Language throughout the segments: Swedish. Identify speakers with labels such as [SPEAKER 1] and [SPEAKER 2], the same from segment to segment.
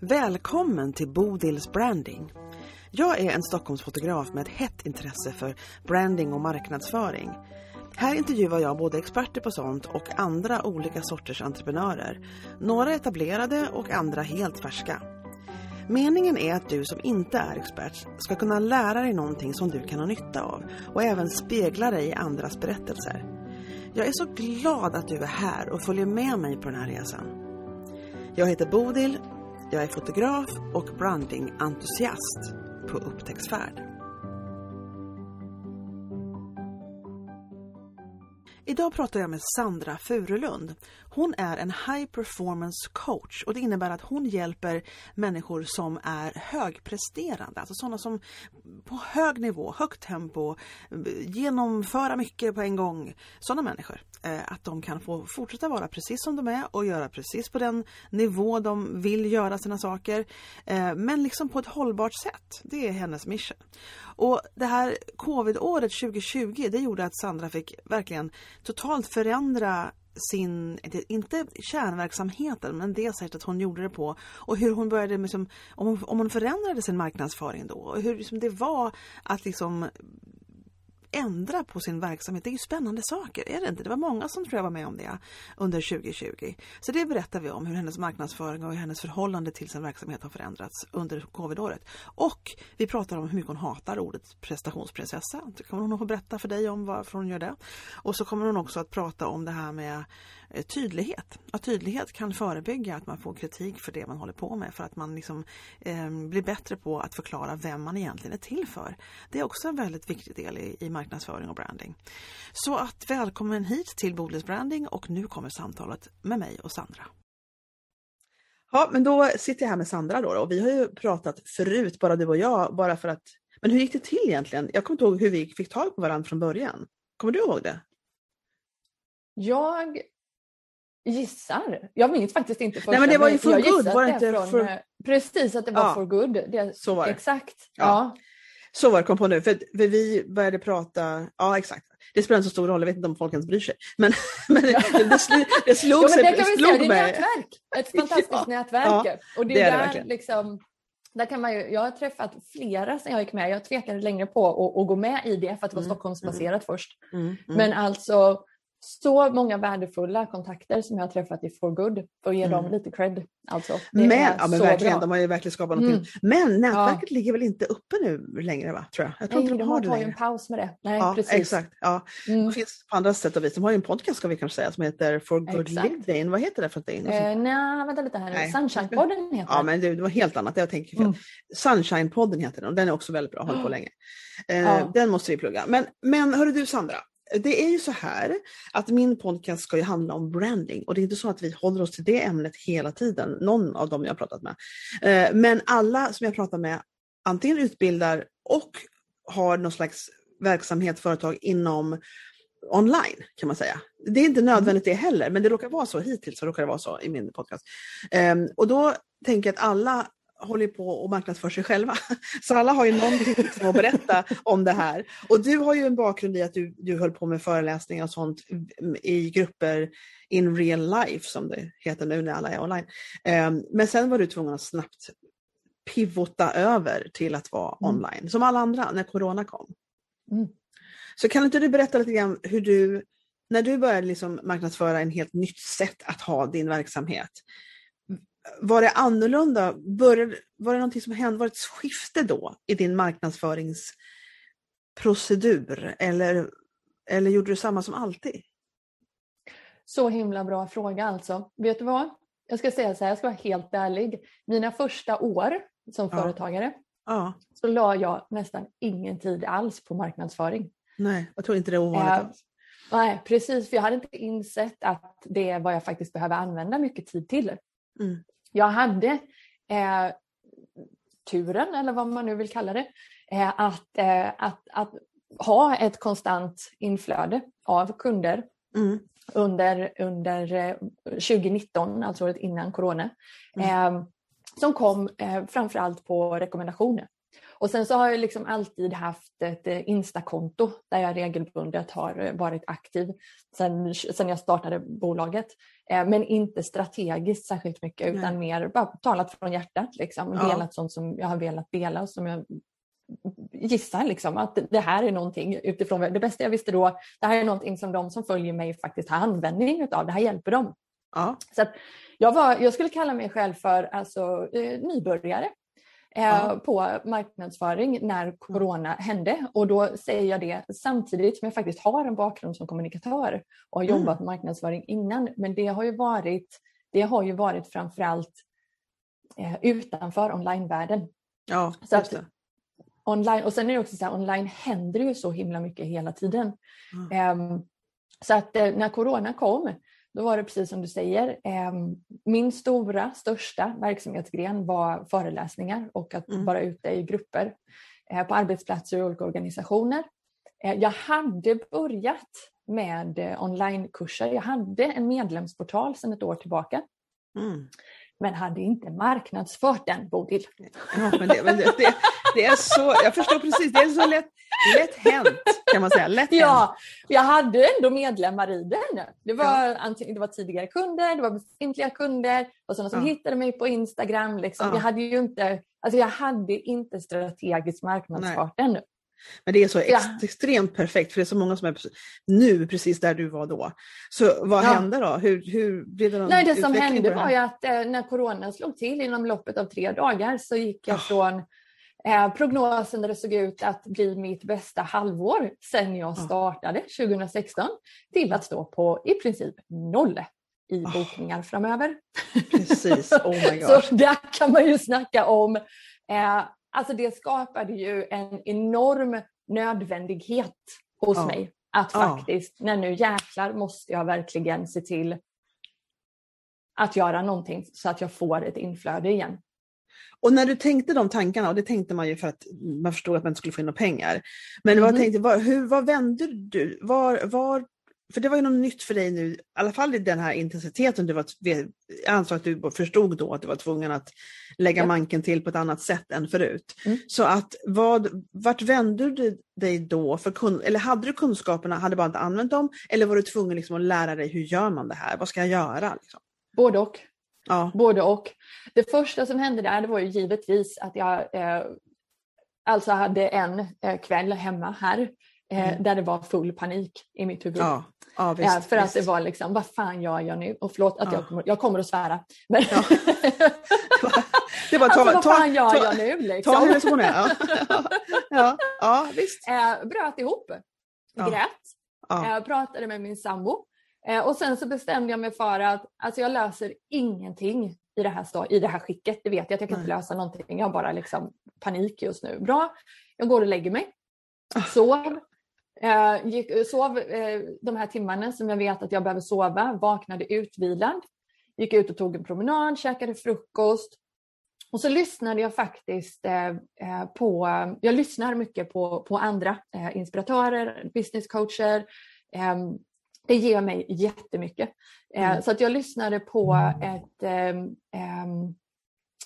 [SPEAKER 1] Välkommen till Bodils Branding. Jag är en Stockholmsfotograf med ett hett intresse för branding och marknadsföring. Här intervjuar jag både experter på sånt och andra olika sorters entreprenörer. Några etablerade och andra helt färska. Meningen är att du som inte är expert ska kunna lära dig någonting som du kan ha nytta av och även spegla dig i andras berättelser. Jag är så glad att du är här och följer med mig på den här resan. Jag heter Bodil, jag är fotograf och brandingentusiast på upptäcktsfärd. Idag pratar jag med Sandra Furulund. Hon är en high performance coach och det innebär att hon hjälper människor som är högpresterande, alltså sådana som på hög nivå, högt tempo, genomföra mycket på en gång. Sådana människor. Eh, att de kan få fortsätta vara precis som de är och göra precis på den nivå de vill göra sina saker. Eh, men liksom på ett hållbart sätt. Det är hennes mission. Och det här covid-året 2020 det gjorde att Sandra fick verkligen totalt förändra sin, inte kärnverksamheten, men det sättet hon gjorde det på. Och hur hon började, liksom, om, hon, om hon förändrade sin marknadsföring då. Och hur liksom det var att liksom ändra på sin verksamhet. Det är ju spännande saker, är det inte? Det var många som tror jag var med om det under 2020. Så det berättar vi om, hur hennes marknadsföring och hennes förhållande till sin verksamhet har förändrats under covid-året. Och vi pratar om hur mycket hon hatar ordet prestationsprinsessa. Det kommer hon att berätta för dig om varför hon gör det. Och så kommer hon också att prata om det här med eh, tydlighet. Att tydlighet kan förebygga att man får kritik för det man håller på med för att man liksom, eh, blir bättre på att förklara vem man egentligen är till för. Det är också en väldigt viktig del i, i marknadsföring och branding. Så att välkommen hit till Bodils Branding och nu kommer samtalet med mig och Sandra. Ja, men då sitter jag här med Sandra då, och vi har ju pratat förut, bara du och jag, bara för att men hur gick det till egentligen? Jag kommer inte ihåg hur vi fick tag på varandra från början. Kommer du ihåg det?
[SPEAKER 2] Jag gissar. Jag minns faktiskt inte.
[SPEAKER 1] Nej men det var ju for good, var det inte?
[SPEAKER 2] Från, for... Precis, att det var ja. for good. Det,
[SPEAKER 1] så var det.
[SPEAKER 2] Exakt.
[SPEAKER 1] Ja. ja. Så var det, kom på nu. För, för, vi började prata, ja exakt. Det spelar inte så stor roll, jag vet inte om folk ens bryr sig. Men, men det, det, det slog
[SPEAKER 2] ja. Det kan vi säga, det är nätverk. Ett fantastiskt ja. nätverk. och det, det är där det liksom, där kan man ju, jag har träffat flera sen jag gick med. Jag tvekade längre på att, att gå med i det för att det var mm. Stockholmsbaserat mm. först. Mm. Mm. Men alltså så många värdefulla kontakter som jag har träffat i For Good för att ge mm. dem lite cred. Alltså,
[SPEAKER 1] men, ja, men verkligen, bra. de har ju verkligen skapat någonting. Mm. Men nätverket ja. ligger väl inte uppe nu längre va? Tror jag. jag tror
[SPEAKER 2] Nej,
[SPEAKER 1] inte
[SPEAKER 2] de, har, de har ju en paus med det. Nej,
[SPEAKER 1] ja,
[SPEAKER 2] precis.
[SPEAKER 1] Exakt, ja. Mm. Det finns på andra sätt och vis. De har ju en podcast ska vi kanske säga som heter For Good Living. Vad heter det för någonting?
[SPEAKER 2] Eh, nej, vänta lite här nu. Sunshine-podden heter
[SPEAKER 1] Ja, men det, det var helt annat. Jag tänker fel. Mm. Sunshine-podden heter den och den är också väldigt bra, har hållit på länge. Eh. Den måste vi plugga. Men, men hörru du Sandra, det är ju så här att min podcast ska ju handla om branding och det är inte så att vi håller oss till det ämnet hela tiden, någon av dem jag har pratat med. Eh, men alla som jag pratar med antingen utbildar och har någon slags verksamhet, företag inom online kan man säga. Det är inte nödvändigt det heller, men det råkar vara så hittills, så råkar det vara så i min podcast. Ehm, och då tänker jag att alla håller på och marknadsför sig själva. Så alla har ju någonting att berätta om det här. Och du har ju en bakgrund i att du, du höll på med föreläsningar och sånt i grupper in real life som det heter nu när alla är online. Ehm, men sen var du tvungen att snabbt pivota över till att vara mm. online, som alla andra när corona kom. Mm. Så kan inte du berätta lite grann hur du, när du började liksom marknadsföra en helt nytt sätt att ha din verksamhet, var det annorlunda? Började, var det någonting som hände? Var det ett skifte då i din marknadsföringsprocedur eller, eller gjorde du samma som alltid?
[SPEAKER 2] Så himla bra fråga alltså. Vet du vad? Jag ska säga så här, jag ska vara helt ärlig. Mina första år som ja. företagare ja. så la jag nästan ingen tid alls på marknadsföring.
[SPEAKER 1] Nej, jag tror inte det är ovanligt
[SPEAKER 2] äh, Nej, precis. För jag hade inte insett att det är vad jag faktiskt behöver använda mycket tid till. Mm jag hade eh, turen, eller vad man nu vill kalla det, eh, att, eh, att, att ha ett konstant inflöde av kunder mm. under, under 2019, eh, alltså året innan corona, mm. Eh, som kom eh, framförallt på rekommendationer. Och sen så har jag liksom alltid haft ett eh, Instakonto där jag regelbundet har eh, varit aktiv sen, sen jag startade bolaget. Eh, men inte strategiskt särskilt mycket utan Nej. mer bara talat från hjärtat. Liksom. Ja. Delat sånt som jag har velat dela och som jag gissar liksom att det här är någonting utifrån det bästa jag visste då. Det här är någonting som de som följer mig faktiskt har användning utav. Det här hjälper dem. Ja. Så jag, var, jag skulle kalla mig själv för alltså, eh, nybörjare eh, på marknadsföring när corona hände. Och då säger jag det samtidigt som jag faktiskt har en bakgrund som kommunikatör och har mm. jobbat med marknadsföring innan. Men det har ju varit, det har ju varit framförallt eh, utanför onlinevärlden.
[SPEAKER 1] Ja, så att,
[SPEAKER 2] online, och sen är det också så här, online händer ju så himla mycket hela tiden. Mm. Um, så att eh, när corona kom då var det precis som du säger. Eh, min stora, största verksamhetsgren var föreläsningar och att mm. vara ute i grupper eh, på arbetsplatser och olika organisationer. Eh, jag hade börjat med onlinekurser. Jag hade en medlemsportal sedan ett år tillbaka. Mm men hade inte marknadsfört den, Bodil.
[SPEAKER 1] Ja, men det, men det, det, det, är så, jag förstår precis, det är så lätt, lätt hänt kan man säga. Lätt
[SPEAKER 2] ja, hänt. jag hade ändå medlemmar i den. Det var, ja. det var tidigare kunder, det var befintliga kunder och sådana som ja. hittade mig på Instagram. Liksom. Ja. Jag, hade ju inte, alltså jag hade inte strategiskt marknadsfört den.
[SPEAKER 1] Men det är så ja. extremt perfekt för det är så många som är nu precis där du var då. Så vad ja. hände då? Hur, hur blev det någon
[SPEAKER 2] Nej, Det som hände var ju att eh, när corona slog till inom loppet av tre dagar så gick jag oh. från eh, prognosen där det såg ut att bli mitt bästa halvår sedan jag startade 2016 till att stå på i princip noll i bokningar oh. framöver.
[SPEAKER 1] Precis, oh my
[SPEAKER 2] God. så där kan man ju snacka om eh, Alltså det skapade ju en enorm nödvändighet hos ja. mig. Att ja. faktiskt, när nu jäklar måste jag verkligen se till att göra någonting så att jag får ett inflöde igen.
[SPEAKER 1] Och när du tänkte de tankarna, och det tänkte man ju för att man förstod att man inte skulle få in några pengar. Men mm. vad, tänkte, vad, hur, vad vände du? Var, var för det var ju något nytt för dig nu, i alla fall i den här intensiteten. Du var, jag antar att du förstod då att du var tvungen att lägga ja. manken till på ett annat sätt än förut. Mm. Så att vad, vart vände du dig då? För eller hade du kunskaperna, hade bara inte använt dem? Eller var du tvungen liksom att lära dig hur gör man det här? Vad ska jag göra? Liksom?
[SPEAKER 2] Både och. Ja. Både och. Det första som hände där det var ju givetvis att jag eh, alltså hade en eh, kväll hemma här Eh, mm. där det var full panik i mitt huvud. Ja, ja, visst, eh, för visst. att det var liksom, vad fan gör jag nu? Och förlåt att ja. jag, kommer, jag kommer att svära. Men ja. det var, ta, alltså, vad ta, fan gör ta, jag nu? Liksom?
[SPEAKER 1] Ta som Ja. ja, ja, visst.
[SPEAKER 2] Eh, bröt ihop, grät. Eh, pratade med min sambo. Eh, och sen så bestämde jag mig för att alltså, jag löser ingenting i det här, i det här skicket. Det vet jag att jag kan Nej. inte lösa någonting. Jag har bara liksom panik just nu. Bra, jag går och lägger mig. Ah. Sov, Eh, gick, sov eh, de här timmarna som jag vet att jag behöver sova, vaknade utvilad, gick ut och tog en promenad, käkade frukost och så lyssnade jag faktiskt eh, eh på, jag lyssnar mycket på, på andra eh, inspiratörer, businesscoacher. Ehm, det ger mig jättemycket. Eh, mm. Så att jag lyssnade på ett, ehm, ehm,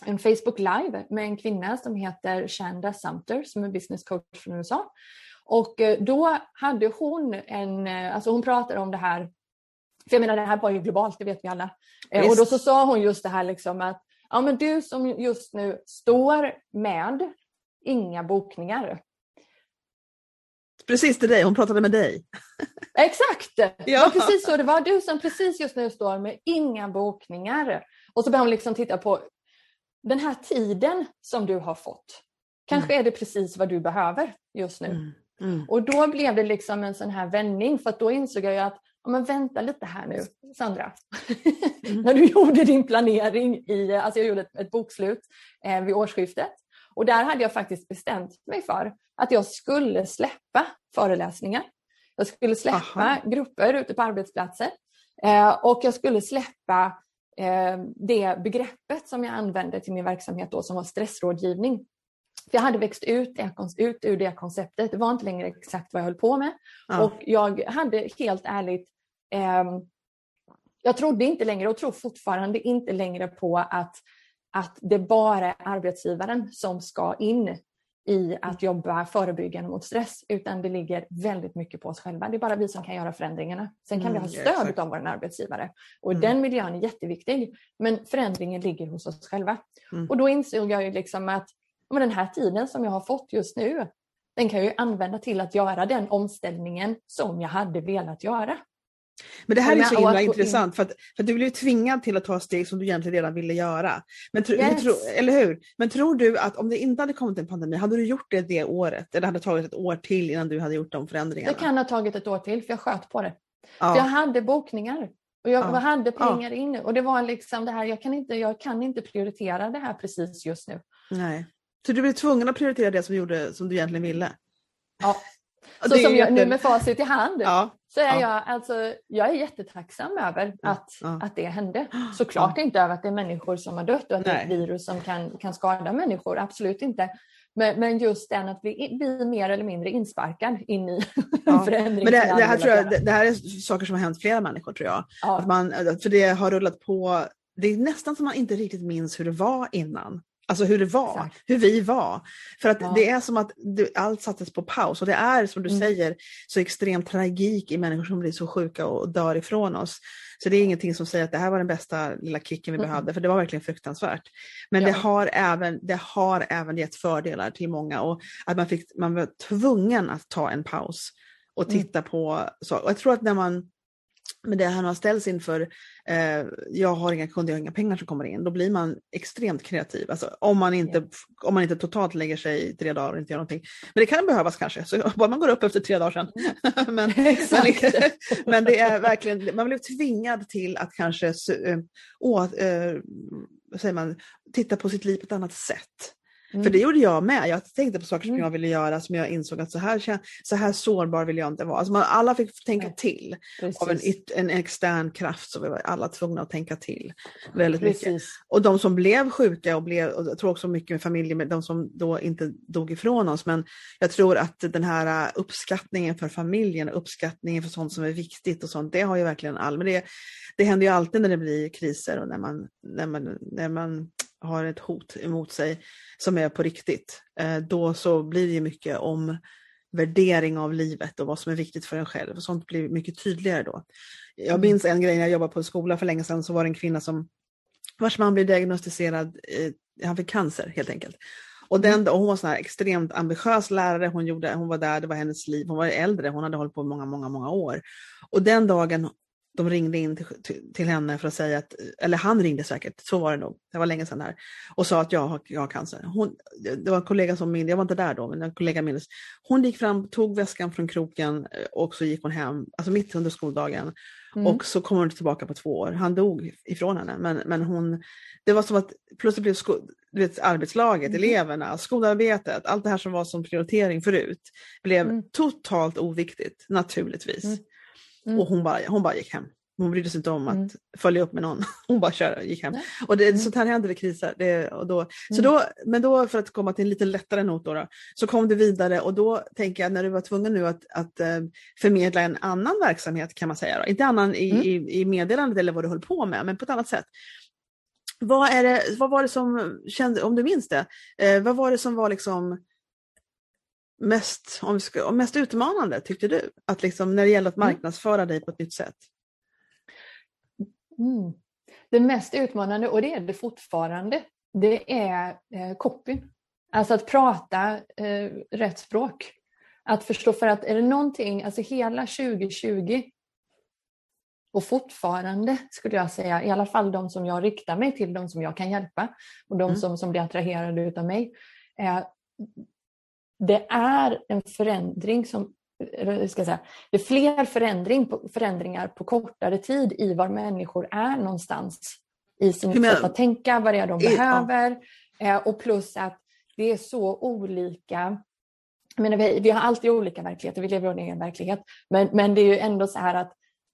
[SPEAKER 2] en Facebook live med en kvinna som heter Shanda Sumter som är business coach från USA. Och eh, då hade hon en, eh, alltså hon pratade om det här, för jag menar det här var ju globalt, det vet vi alla. Visst. Eh, och då så sa hon just det här liksom att ja men du som just nu står med inga bokningar.
[SPEAKER 1] Precis till dig, hon pratade med dig.
[SPEAKER 2] Exakt! Ja. Det var precis så det var. Du som precis just nu står med inga bokningar. Och så började hon liksom titta på den här tiden som du har fått. Kanske mm. är det precis vad du behöver just nu. Mm. Mm. Och då blev det liksom en sån här vändning för då insåg jag att ja, men vänta lite här nu Sandra. Mm. När du gjorde din planering, i, alltså jag gjorde ett, ett bokslut eh, vid årsskiftet och där hade jag faktiskt bestämt mig för att jag skulle släppa föreläsningar. Jag skulle släppa Aha. grupper ute på arbetsplatser eh, och jag skulle släppa eh, det begreppet som jag använde till min verksamhet då som var stressrådgivning. För jag hade växt ut, ut ur det konceptet. Det var inte längre exakt vad jag höll på med. Ja. Och jag hade helt ärligt, eh, jag trodde inte längre och tror fortfarande inte längre på att, att det bara är arbetsgivaren som ska in i att jobba förebyggande mot stress utan det ligger väldigt mycket på oss själva. Det är bara vi som kan göra förändringarna. Sen kan mm, vi ha stöd ja, av vår arbetsgivare och mm. den miljön är jätteviktig. Men förändringen ligger hos oss själva. Mm. Och då insåg jag ju liksom att men den här tiden som jag har fått just nu, den kan jag ju använda till att göra den omställningen som jag hade velat göra.
[SPEAKER 1] Men det här är så himla intressant för att, för att du blev tvingad till att ta steg som du egentligen redan ville göra. Men tro, yes. tro, eller hur? Men tror du att om det inte hade kommit en pandemi, hade du gjort det det året? Eller hade det tagit ett år till innan du hade gjort de förändringarna?
[SPEAKER 2] Det kan ha tagit ett år till för jag sköt på det. Ja. Jag hade bokningar och jag ja. hade pengar ja. inne och det var liksom det här, jag kan, inte, jag kan inte prioritera det här precis just nu.
[SPEAKER 1] Nej. Så du blev tvungen att prioritera det som, gjorde, som du egentligen ville?
[SPEAKER 2] Ja. Så som jag, jätte... nu med facit i hand ja. så är ja. jag, alltså, jag är jättetacksam över att, ja. att det hände. Såklart inte över att det är människor som har dött och att Nej. det är ett virus som kan, kan skada människor, absolut inte. Men, men just den att bli, bli mer eller mindre insparkad in i ja. förändring.
[SPEAKER 1] Men det, det, här tror jag, det, det, här är saker som har hänt flera människor tror jag. Att man, för det har rullat på, det är nästan som man inte riktigt minns hur det var innan. Alltså hur det var, Exakt. hur vi var. För att ja. det är som att allt sattes på paus och det är som du mm. säger så extrem tragik i människor som blir så sjuka och dör ifrån oss. Så det är ingenting som säger att det här var den bästa lilla kicken vi mm. behövde, för det var verkligen fruktansvärt. Men ja. det, har även, det har även gett fördelar till många och att man, fick, man var tvungen att ta en paus och mm. titta mm. på så. Och jag tror att när man men det han har ställts inför, eh, jag har inga kunder, jag har inga pengar som kommer in, då blir man extremt kreativ. Alltså, om, man inte, yeah. om man inte totalt lägger sig i tre dagar och inte gör någonting. Men det kan behövas kanske, så bara man går upp efter tre dagar sedan. Mm. men, men, men, det är verkligen, man blev tvingad till att kanske äh, å, äh, säger man, titta på sitt liv på ett annat sätt. Mm. För det gjorde jag med. Jag tänkte på saker som mm. jag ville göra som jag insåg att så här, så här sårbar vill jag inte vara. Alltså man, alla fick tänka till Precis. av en, en extern kraft så vi var alla tvungna att tänka till väldigt Precis. mycket. Och de som blev sjuka och blev, och jag tror också mycket med familjer, med de som då inte dog ifrån oss, men jag tror att den här äh, uppskattningen för familjen, uppskattningen för sånt som är viktigt och sånt, det har ju verkligen all, men det, det händer ju alltid när det blir kriser och när man, när man, när man har ett hot emot sig som är på riktigt, eh, då så blir det mycket om värdering av livet och vad som är viktigt för en själv. Och sånt blir mycket tydligare då. Jag mm. minns en grej när jag jobbade på en skola för länge sedan så var det en kvinna som vars man blev diagnostiserad, eh, han fick cancer helt enkelt. Och, den, och hon var här extremt ambitiös lärare, hon, gjorde, hon var där, det var hennes liv, hon var äldre, hon hade hållit på många, många, många år. Och den dagen de ringde in till, till, till, henne för att säga att, eller han ringde säkert, så var det nog, det var länge sedan här, och sa att jag har, jag har cancer. Hon, det var en kollega som min, jag var inte där då, men en kollega minns. Hon gick fram, tog väskan från kroken eh, och så gick hon hem, alltså mitt under skoldagen. Mm. Och så kom hon tillbaka på två år. Han dog ifrån henne, men, men hon, det var som att plötsligt blev sko, du vet, arbetslaget, mm. eleverna, skolarbetet, allt det här som var som prioritering förut, blev mm. totalt oviktigt, naturligtvis. Mm. Och hon bara, hon bara gick hem. Hon brydde sig inte om att mm. följa upp med någon. Hon bara körde, gick hem. Nej. Och det, mm. sånt här händer vid kriser. Det, och då, så mm. då, men då för att komma till en lite lättare not då, då, så kom det vidare och då tänker jag när du var tvungen nu att, att uh, förmedla en annan verksamhet kan man säga. Då. Inte annan i, mm. i, i meddelandet eller vad du höll på med, men på ett annat sätt. Vad, är det, vad var det som kände, om du minns det, eh, vad var det som var liksom mest, om vi ska, mest utmanande tyckte du? Att liksom, när det gäller att mm. marknadsföra dig på ett nytt sätt?
[SPEAKER 2] Mm. Det mest utmanande, och det är det fortfarande, det är eh, copy. Alltså att prata eh, rätt språk. Att förstå, för att är det någonting, alltså hela 2020 och fortfarande skulle jag säga, i alla fall de som jag riktar mig till, de som jag kan hjälpa och de mm. som, som blir attraherade av mig. Eh, det är en förändring som ska säga, det är fler förändring, förändringar på kortare tid i var människor är någonstans i sin sätt att tänka, vad det är de behöver ja. Eh, och plus att det är så olika menar, vi, vi har alltid olika verkligheter, vi lever i egen verklighet. Men, men det är ju ändå så här att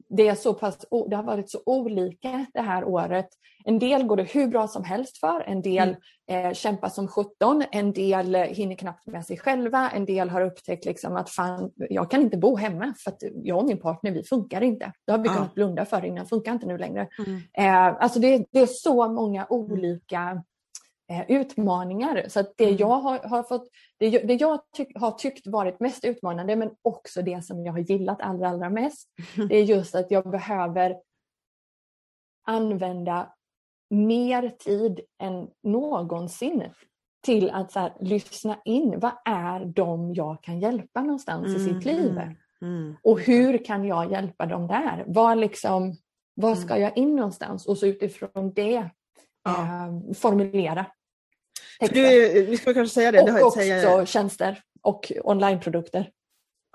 [SPEAKER 2] det, är så pass, det har varit så olika det här året. En del går det hur bra som helst för, en del mm. eh, kämpar som 17, en del eh, hinner knappt med sig själva, en del har upptäckt liksom att fan, jag kan inte bo hemma för att jag och min partner vi funkar inte. Det har vi ah. kunnat blunda för innan, funkar inte nu längre. Mm. Eh, alltså det, det, är så många olika utmaningar. Så att det mm. jag har, har fått, det, det jag tyck, har tyckt varit mest utmanande men också det som jag har gillat allra, allra mest, det är just att jag behöver använda mer tid än någonsin till att så här, lyssna in. Vad är de jag kan hjälpa någonstans mm, i sitt liv? Mm, mm. Och hur kan jag hjälpa dem där? Var, liksom, var ska mm. jag in någonstans? Och så utifrån det ja. eh, formulera.
[SPEAKER 1] Du, vi ska kanske säga det.
[SPEAKER 2] Och
[SPEAKER 1] det
[SPEAKER 2] också säga... tjänster och onlineprodukter.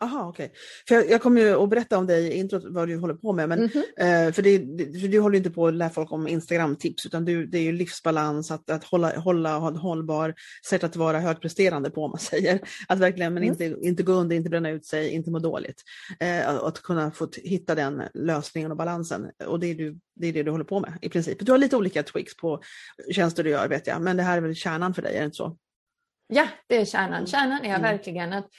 [SPEAKER 1] Aha, okej. Okay. För jag, jag kommer ju att berätta om dig i introt vad du håller på med. Men, mm -hmm. eh, för, det, för du håller inte på att lära folk om Instagram-tips utan du, det är ju livsbalans, att, att hålla, hålla ha en hållbar sätt att vara högpresterande på om man säger. Att verkligen men mm. inte, inte gå under, inte bränna ut sig, inte må dåligt. Eh, att kunna få hitta den lösningen och balansen. Och det är, du, det är det du håller på med i princip. Du har lite olika tweaks på tjänster du gör vet jag, men det här är väl kärnan för dig, är det inte så?
[SPEAKER 2] Ja, det är kärnan. Kärnan är mm. verkligen att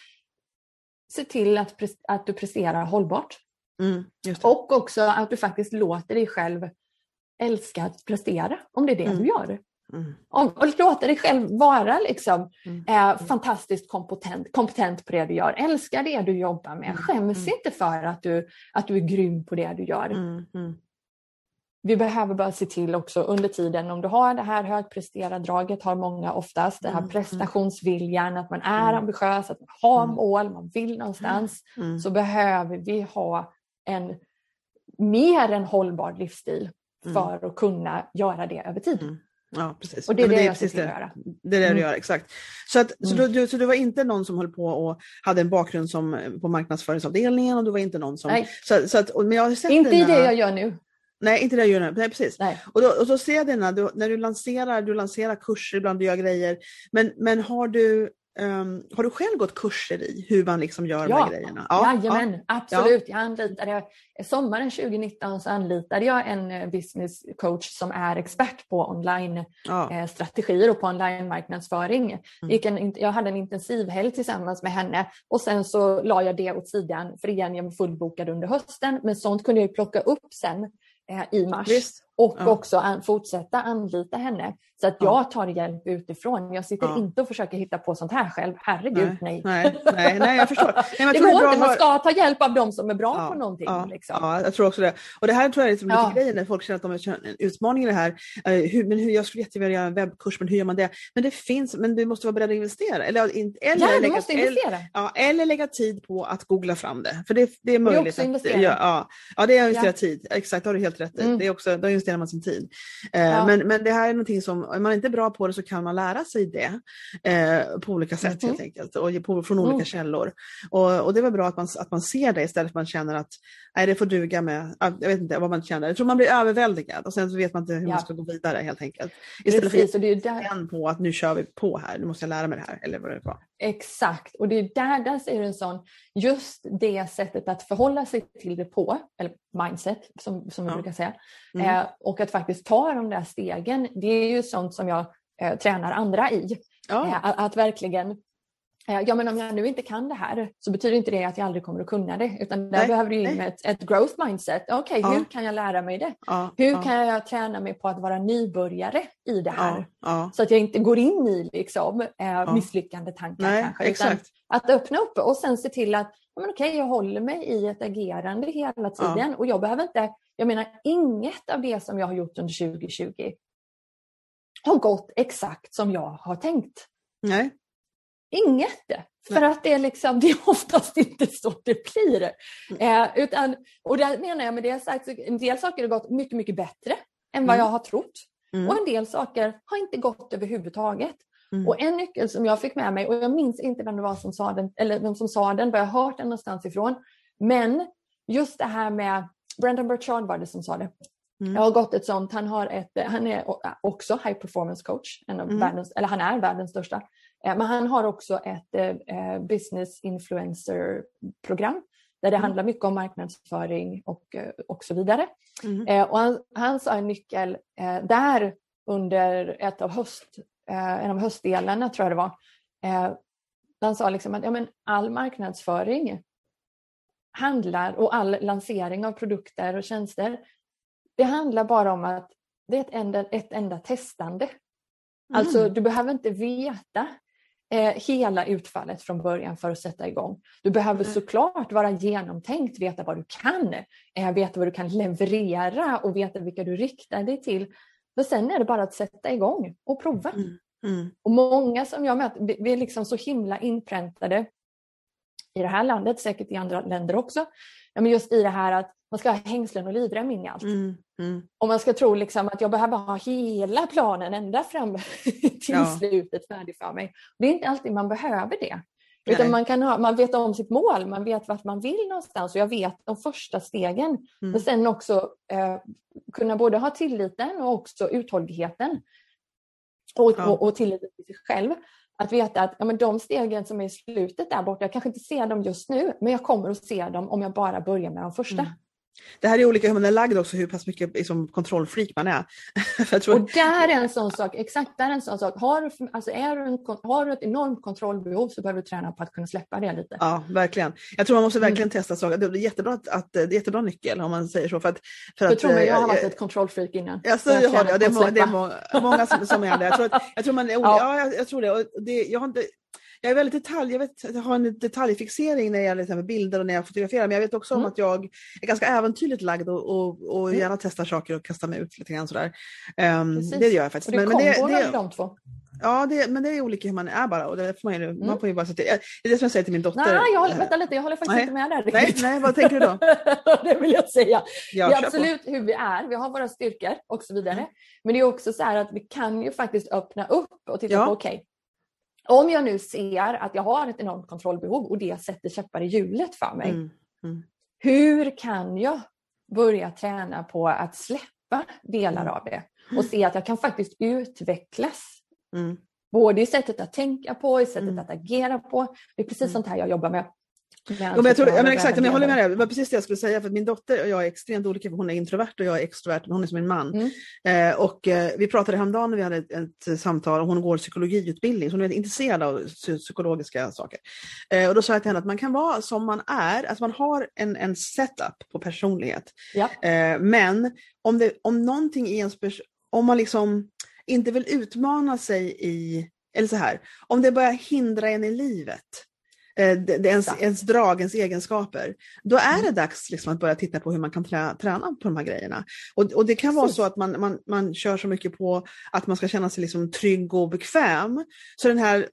[SPEAKER 2] se till att, att du presterar hållbart. Mm, och också att du faktiskt låter dig själv älska att prestera, om det är det mm. du gör. Mm. Om, och låta dig själv vara liksom, mm. eh, fantastiskt kompetent, kompetent på det du gör. Älska det du jobbar med. Mm. Skäms mm. inte för att du, att du är grym på det du gör vi behöver bara se till också under tiden, om du har det här högpresterardraget har många oftast, den här mm, mm. prestationsviljan, att man är mm. ambitiös, att man har mm. mål, man vill någonstans, mm. så behöver vi ha en mer än hållbar livsstil mm. för att kunna göra det över tid.
[SPEAKER 1] Ja, precis.
[SPEAKER 2] Och det är
[SPEAKER 1] det,
[SPEAKER 2] det jag ser till att göra.
[SPEAKER 1] Det är det du gör, exakt. Så, att, så, du, så du var inte någon som höll på och hade en bakgrund som, på marknadsföringsavdelningen och du var inte någon som...
[SPEAKER 2] Nej.
[SPEAKER 1] Så, så att, men jag har sett
[SPEAKER 2] inte
[SPEAKER 1] dina...
[SPEAKER 2] i det jag gör nu.
[SPEAKER 1] Nej, inte det jag gör nu. Nej, precis. Nej. Och, då, och så ser jag dina, du, när du lanserar, du lanserar kurser, ibland du gör grejer. Men, men har du Um, har du själv gått kurser i hur man liksom gör ja. de här grejerna?
[SPEAKER 2] Ja, Jajamän, ja. absolut. Jag anlitade, sommaren 2019 så anlitade jag en eh, business coach som är expert på online-strategier ja. Eh, och på online-marknadsföring. Mm. jag hade en intensivhelg tillsammans med henne och sen så la jag det åt sidan för igen, jag var fullbokad under hösten men sånt kunde jag plocka upp sen eh, i mars. Visst. Och ja. också an, fortsätta anlita henne. Så att jag tar hjälp utifrån. Jag sitter ja. inte och försöker hitta på sånt här själv. Herregud, nej.
[SPEAKER 1] Nej, nej, nej, jag förstår. Nej,
[SPEAKER 2] jag det går inte, man ska ta hjälp av dem som är bra ja, på någonting.
[SPEAKER 1] Ja,
[SPEAKER 2] liksom.
[SPEAKER 1] ja, jag tror också det. Och det här tror jag är liksom lite grejen när folk känner att de har en utmaning i det här. Uh, hur, men hur, jag skulle jättegärna göra en webbkurs, men hur gör man det? Men det finns, men du måste vara beredd att investera. Eller, eller,
[SPEAKER 2] ja,
[SPEAKER 1] lägga,
[SPEAKER 2] måste investera.
[SPEAKER 1] Eller, ja, eller lägga tid på att googla fram det. För det, det är
[SPEAKER 2] möjligt.
[SPEAKER 1] Det är
[SPEAKER 2] också
[SPEAKER 1] att, ja, ja, det är att investera tid. Exakt, det har du helt rätt i. Mm. Det är också, investerar man sin tid. Uh, ja. men, men det här är någonting som, om man inte är bra på det så kan man lära sig det eh, på olika sätt mm. helt enkelt och på, från olika mm. källor. Och, och det var bra att man, att man ser det istället för att man känner att nej, det får duga med, jag vet inte vad man känner. Jag tror man blir överväldigad och sen så vet man inte hur ja. man ska gå vidare helt enkelt. Istället Precis, för att där... på att nu kör vi på här, nu måste jag lära mig det här. Eller vad det var.
[SPEAKER 2] Exakt, och det är där, där ser du en sån, just det sättet att förhålla sig till det på, eller mindset som, som ja. jag brukar säga, mm. eh, och att faktiskt ta de där stegen, det är ju sånt som jag eh, tränar andra i. Ja. Eh, att, att, verkligen Ja men om jag nu inte kan det här så betyder inte det att jag aldrig kommer att kunna det utan där nej, behöver du in ett, ett growth mindset. Okej, okay, ja. hur kan jag lära mig det? Ja, hur ja. kan jag träna mig på att vara nybörjare i det här? Så att jag inte går in i liksom, eh, misslyckande tankar nej, kanske. Utan att öppna upp och sen se till att men okej, jag håller mig i ett agerande hela tiden och jag behöver inte, jag menar inget av det som jag har gjort under 2020 har gått exakt som jag har tänkt.
[SPEAKER 1] Nej.
[SPEAKER 2] Inget. För att det är, liksom, det är oftast inte så det blir. Mm. Eh, utan, och det menar jag med det sagt, en del saker har gått mycket, mycket bättre än vad mm. jag har trott. Mm. Och en del saker har inte gått överhuvudtaget. Mm. Och en nyckel som jag fick med mig, och jag minns inte vem det var som sa den, eller vem som sa den, vad jag hört den någonstans ifrån. Men just det här med, Brendan Burchard var det som sa det, Mm. Jag har gått ett sånt, han, har ett, han är också high performance coach, en av mm. världens, eller han är världens största. Eh, men han har också ett eh, business influencer program där det mm. handlar mycket om marknadsföring och, eh, och så vidare. Mm. Och han, han sa en nyckel där under ett av höst, en av höstdelarna tror jag det var. Han sa liksom att ja, men all marknadsföring handlar och all lansering av produkter och tjänster det handlar bara om att det är ett enda, ett enda testande. Alltså du behöver inte veta eh, hela utfallet från början för att sätta igång. Du behöver såklart vara genomtänkt, veta vad du kan, eh, veta vad du kan leverera och veta vilka du riktar dig till. Men sen är det bara att sätta igång och prova. Mm. Mm. Och många som jag möter, vi är liksom så himla inpräntade i det här landet, säkert i andra länder också, ja, men just i det här att man ska ha hängslen och livrem in i allt. Mm, mm. Och man ska tro liksom att jag behöver ha hela planen ända fram till ja. slutet färdig för mig. Det är inte alltid man behöver det. Nej. Utan man, kan ha, man vet om sitt mål, man vet vart man vill någonstans och jag vet de första stegen. Mm. Men sen också eh, kunna både ha tilliten och också uthålligheten. Och, ja. och, och tilliten till sig själv. Att veta att ja, men de stegen som är i slutet där borta, jag kanske inte ser dem just nu, men jag kommer att se dem om jag bara börjar med de första. Mm.
[SPEAKER 1] Det här är olika hur man är lagd också, hur pass mycket liksom, kontrollfreak man är.
[SPEAKER 2] tror... Och där är en sån sak, exakt där är en sån sak. Har du, alltså, är du en, har du ett enormt kontrollbehov så behöver du träna på att kunna släppa det lite.
[SPEAKER 1] Ja, verkligen. Jag tror man måste verkligen mm. testa saker. Det är jättebra att, att, det är jättebra nyckel om man säger så. För att,
[SPEAKER 2] för att, tror mig, jag har varit ett kontrollfreak innan.
[SPEAKER 1] Alltså, jag har det. Det är, må, det är må, många som, som är det. Jag tror, att, jag tror man är ja. ja jag, jag, tror det. Och det jag har inte, jag är väldigt detalj, jag, vet, jag har en detaljfixering när det gäller till bilder och när jag fotograferar, men jag vet också mm. om att jag är ganska äventyrligt lagd och, och, och mm. gärna testar saker och kastar mig ut lite grann sådär. Um, det gör jag faktiskt.
[SPEAKER 2] Och det men, men det, det, de två.
[SPEAKER 1] Ja, det, men det är olika hur man är bara. Och det, får man, ju, mm. man får ju bara sätta, det är det som jag säger till min dotter.
[SPEAKER 2] Nej, jag håller, vänta lite, jag håller faktiskt nej. inte med där.
[SPEAKER 1] Nej, nej, vad tänker du då?
[SPEAKER 2] det vill jag säga. Ja, det är absolut på. hur vi är, vi har våra styrkor och så vidare. Mm. Men det är också så här att vi kan ju faktiskt öppna upp och titta ja. på, okej, okay, om jag nu ser att jag har ett enormt kontrollbehov och det sätter käppar i hjulet för mig. Mm. Mm. Hur kan jag börja träna på att släppa delar mm. av det och se att jag kan faktiskt utvecklas. Mm. Både i sättet att tänka på, i sättet mm. att agera på. Det är precis sånt här jag jobbar med
[SPEAKER 1] Ja, men jag, tror, ja, men exakt, men jag håller med dig. Det var precis det jag skulle säga. För min dotter och jag är extremt olika. För hon är introvert och jag är extrovert. Men hon är som min man. Mm. Eh, och, eh, vi pratade häromdagen när vi hade ett, ett samtal och hon går psykologiutbildning. Så hon är intresserad av psykologiska saker. Eh, och då sa jag till henne att man kan vara som man är. Att man har en, en setup på personlighet. Ja. Eh, men om, det, om någonting i ens om man liksom inte vill utmana sig i, eller så här, om det börjar hindra en i livet det, det ens, ens drag, ens egenskaper. Då är det mm. dags liksom att börja titta på hur man kan trä, träna på de här grejerna. Och, och det kan vara så att man, man, man kör så mycket på att man ska känna sig liksom trygg och bekväm. Så den här,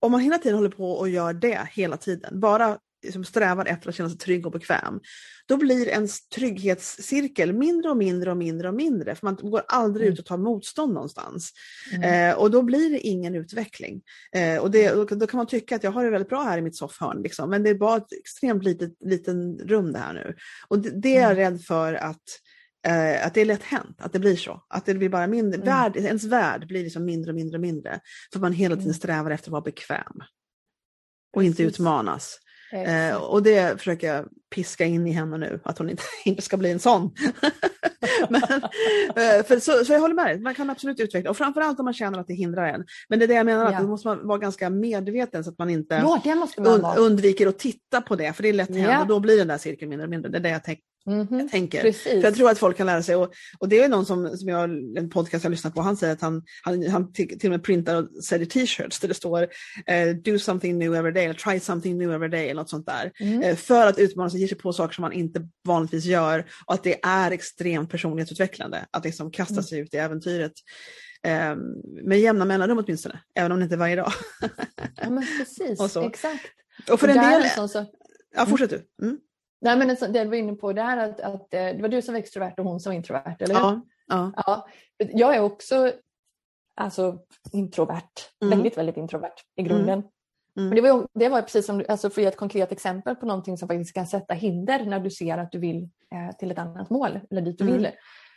[SPEAKER 1] om man hela tiden håller på och gör det hela tiden, bara liksom strävar efter att känna sig trygg och bekväm, då blir ens trygghetscirkel mindre och mindre och mindre och mindre, för man går aldrig mm. ut och tar motstånd någonstans. Mm. Eh, och då blir det ingen utveckling. Eh, och det, då, då, kan man tycka att jag har det väldigt bra här i mitt soffhörn, liksom, men det är bara ett extremt litet liten rum det här nu. Och det, det är jag mm. rädd för att eh, att det är lätt hänt, att det blir så. Att det blir bara mindre, mm. värld, ens värld blir liksom mindre och mindre och mindre. För man hela tiden mm. strävar efter att vara bekväm. Och inte utmanas. Eh, och det försöker jag piska in i henne nu, att hon inte, inte ska bli en sån. Men, eh, för, så, så jag håller med dig, man kan absolut utveckla, och framförallt om man känner att det hindrar en. Men det är det jag menar, ja. att då måste man vara ganska medveten så att man inte
[SPEAKER 2] ja, man
[SPEAKER 1] und, undviker att titta på det, för det är lätt hänt ja. och då blir den där cirkeln mindre och mindre. Det är det jag tänker Mm -hmm. Jag tänker. För jag tror att folk kan lära sig. Och, och det är någon som, som jag, en podcast jag lyssnat på, han säger att han, han, han till, till och med printar och säljer t-shirts där det står uh, do something new every day, eller try something new every day eller något sånt där. Mm. Uh, för att utmana sig, ge sig på saker som man inte vanligtvis gör och att det är extremt personlighetsutvecklande att liksom kasta mm. sig ut i äventyret. Um, med jämna mellanrum åtminstone, även om det inte är varje dag.
[SPEAKER 2] ja men precis, exakt.
[SPEAKER 1] Och för och en del... Så... Ja, fortsätt du. Mm.
[SPEAKER 2] Nej, men det du var inne på där att, att eh, det var du som var extrovert och hon som var introvert, eller hur?
[SPEAKER 1] Ja. ja.
[SPEAKER 2] ja. Jag är också alltså, introvert, mm. väldigt, väldigt introvert i mm. grunden. Mm. Men det var, det var precis som, alltså för att ge ett konkret exempel på någonting som faktiskt kan sätta hinder när du ser att du vill eh, till ett annat mål eller dit du mm. vill.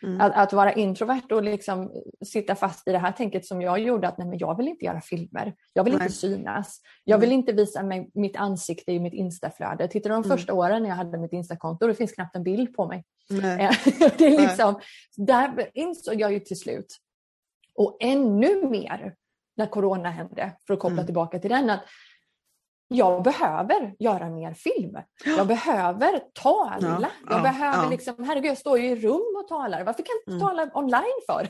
[SPEAKER 2] Mm. Att, att, vara introvert och liksom sitta fast i det här tänket som jag gjorde att nej, men jag vill inte göra filmer. Jag vill nej. inte synas. Jag vill mm. inte visa mig, mitt ansikte i mitt instaflöde. Tittar du de mm. första åren när jag hade mitt instakonto, det finns knappt en bild på mig. det är liksom, där insåg jag ju till slut, och ännu mer när corona hände, för att koppla mm. tillbaka till den, att jag behöver göra mer film. Jag behöver tala. Ja, jag ja, behöver ja. liksom, herregud jag står ju i rum och talar. Varför kan jag inte mm. tala online för?